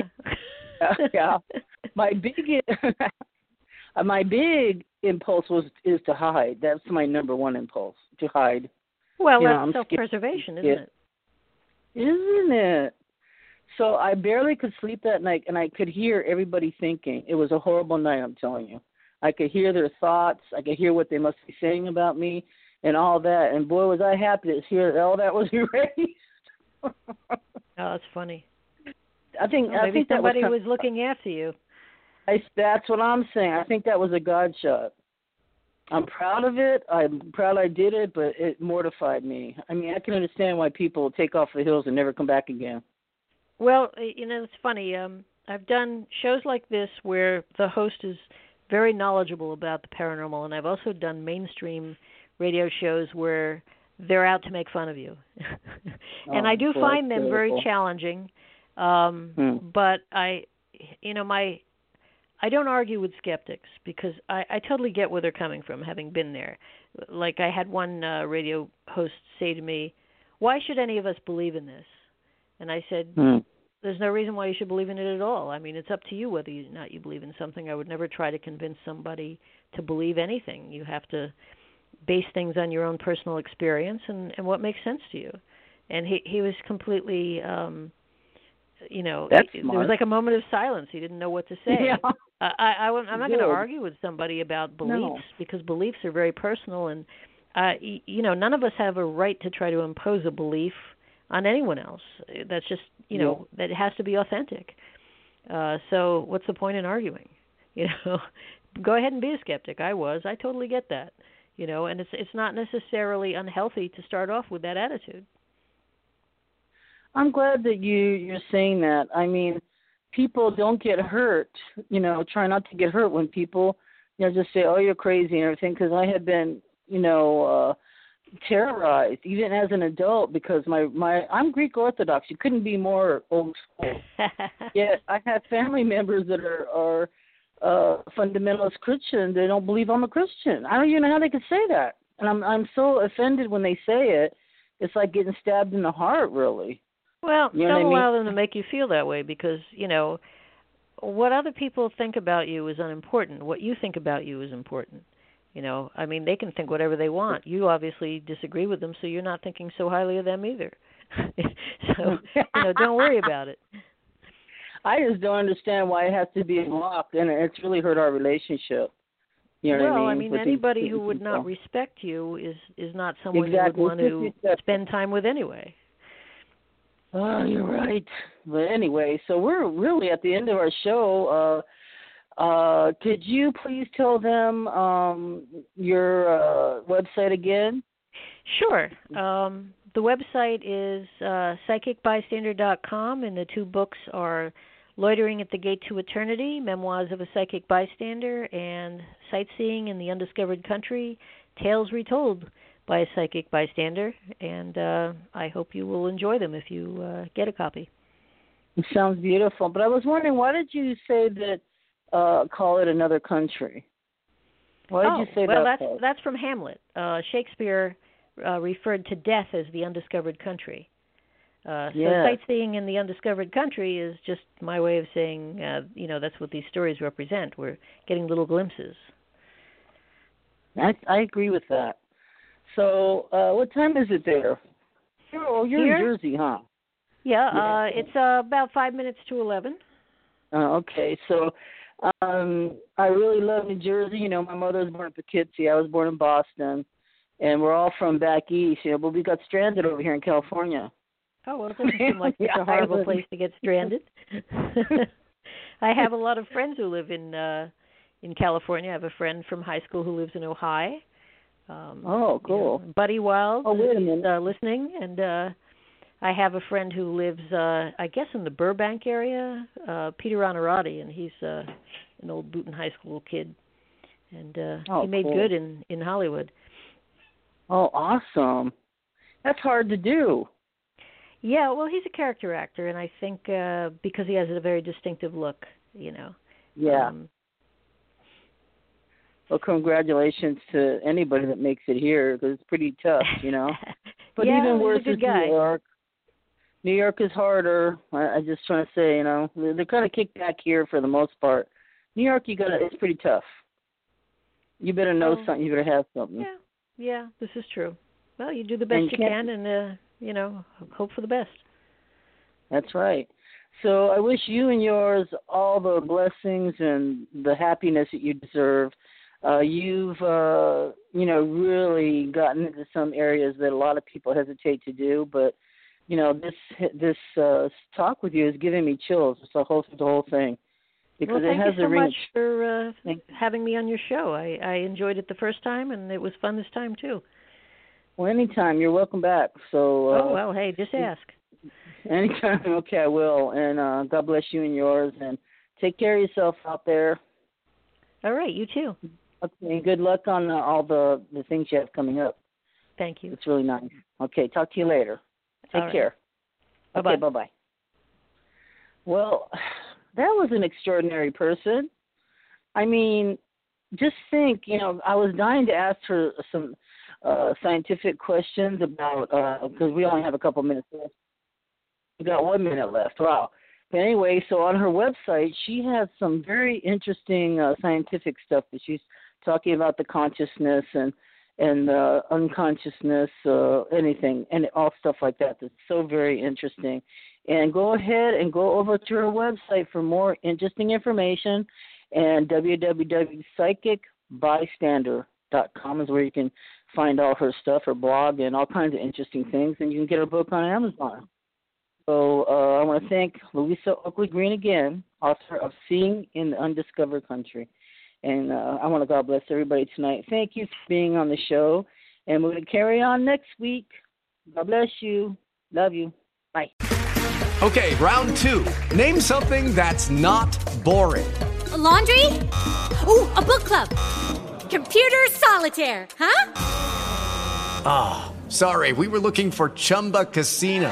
(laughs) yeah. My big my big impulse was is to hide. That's my number one impulse to hide. Well, You that's self-preservation, isn't it? Isn't it? So I barely could sleep that night, and I could hear everybody thinking. It was a horrible night. I'm telling you. I could hear their thoughts. I could hear what they must be saying about me, and all that. And boy, was I happy to hear that all that was (laughs) erased. Oh, that's funny. I think Well, I think that somebody was, was looking after you. I, that's what I'm saying. I think that was a God shot. I'm proud of it. I'm proud I did it, but it mortified me. I mean, I can understand why people take off the hills and never come back again. Well, you know, it's funny. Um, I've done shows like this where the host is very knowledgeable about the paranormal, and I've also done mainstream radio shows where they're out to make fun of you. (laughs) and Oh, I do boy, find them very challenging. Um, Hmm. But I, you know, my I don't argue with skeptics because I, I totally get where they're coming from, having been there. Like I had one uh, radio host say to me, "Why should any of us believe in this?" And I said, Hmm. there's no reason why you should believe in it at all. I mean, it's up to you whether or not you believe in something. I would never try to convince somebody to believe anything. You have to base things on your own personal experience and and what makes sense to you. And he he was completely um you know, That's there was like a moment of silence. He didn't know what to say. Yeah. I, I, I, I'm not going to argue with somebody about beliefs No. because beliefs are very personal, and uh, y- you know, none of us have a right to try to impose a belief on anyone else. That's just, you know, that it has to be authentic. Uh, so, what's the point in arguing? (laughs) You know, go ahead and be a skeptic. I was. I totally get that. You know, and it's it's not necessarily unhealthy to start off with that attitude. I'm glad that you you're saying that. I mean, people don't get hurt. You know, try not to get hurt when people, you know, just say, "Oh, you're crazy" and everything. Because I had been, you know, uh terrorized even as an adult because my my I'm Greek Orthodox. You couldn't be more old school. (laughs) Yet I have family members that are are uh fundamentalist Christian. They don't believe I'm a Christian. I don't even know how they could say that. And I'm I'm so offended when they say it. It's like getting stabbed in the heart, really. Well, You know don't I allow mean? them to make you feel that way because, you know, what other people think about you is unimportant. What you think about you is important. You know, I mean, they can think whatever they want. You obviously disagree with them, so you're not thinking so highly of them either. (laughs) so, you know, don't worry about it. I just don't understand why it has to be blocked, and it's really hurt our relationship. You know well, what I mean? mean, with these- anybody who would not respect you is is not someone Exactly. you would want to spend time with anyway. Oh, you're right. But anyway, so we're really at the end of our show. Uh, uh, could you please tell them um, your uh, website again? Sure. Um, the website is uh, psychicbystander.com, and the two books are Loitering at the Gate to Eternity, Memoirs of a Psychic Bystander, and Sightseeing in the Undiscovered Country, Tales Retold by a Psychic Bystander. And uh, I hope you will enjoy them if you uh, get a copy. It sounds beautiful. But I was wondering, why did you say that? Uh, call it another country. Why did oh, you say that? well, that's that's from Hamlet. Uh, Shakespeare uh, referred to death as the undiscovered country. Uh, so sightseeing in the undiscovered country is just my way of saying, uh, you know, that's what these stories represent. We're getting little glimpses. I I agree with that. So, uh, what time is it there? Oh, you're Here? in Jersey, huh? Yeah, Yeah. uh, it's uh, about five minutes to eleven. Uh, okay, so um I really love New Jersey. You know, my mother was born in Poughkeepsie. I was born in Boston, and we're all from back east. You know, but we got stranded over here in California. Oh well, it doesn't seem like (laughs) Yeah, a horrible place to get stranded. (laughs) I have a lot of friends who live in uh in California. I have a friend from high school who lives in Ojai. Um, Oh, you know, cool. Buddy Wild Oh, wait a is minute. uh, listening, and uh I have a friend who lives, uh I guess, in the Burbank area, uh Peter Onorati, and he's uh an old Boonton High School kid, and uh Oh, he made cool. good in in Hollywood. Oh, awesome. That's hard to do. Yeah, well, he's a character actor, and I think uh because he has a very distinctive look, you know. Yeah. Um, well, congratulations to anybody that makes it here because it's pretty tough, you know. (laughs) But yeah, even worse is guy. New York. New York is harder. I, I just trying to say, you know, they're, they're kind of kicked back here for the most part. New York, you gotta, it's pretty tough. You better know Oh. something. You better have something. Yeah, yeah, this is true. Well, you do the best And you can, and uh, you know, hope for the best. That's right. So I wish you and yours all the blessings and the happiness that you deserve. Uh, you've, uh, you know, really gotten into some areas that a lot of people hesitate to do, but you know, this this uh, talk with you is giving me chills. It's the whole the whole thing because well, thank it has you so a ring. much for uh, having me on your show. I I enjoyed it the first time, and it was fun this time too. Well, anytime you're welcome back. So uh, oh well, hey, just ask. anytime. (laughs) Okay, I will. And uh, God bless you and yours. And take care of yourself out there. All right, you too. Okay, good luck on uh, all the the things you have coming up. Thank you. It's really nice. Okay, talk to you later. Take right. care. Bye-bye. Okay, bye bye. Well, that was an extraordinary person. I mean, just think, you know, I was dying to ask her some uh scientific questions about uh because we only have a couple minutes left. We got one minute left. Wow. But anyway, so on her website, she has some very interesting uh, scientific stuff that she's talking about the consciousness and and uh, unconsciousness, uh, anything, and all stuff like that. That's so very interesting. And go ahead and go over to her website for more interesting information. And www.psychicbystander.com is where you can find all her stuff, her blog, and all kinds of interesting things. And you can get her book on Amazon. So uh, I want to thank Louisa Oakley Green again, author of Seeing in the Undiscovered Country. And uh, I want to God bless everybody tonight. Thank you for being on the show. And we're going to carry on next week. God bless you. Love you. Bye. Okay, round two. Name something that's not boring. A laundry? Ooh, a book club. Computer solitaire, huh? Ah, oh, sorry, we were looking for Chumba Casino.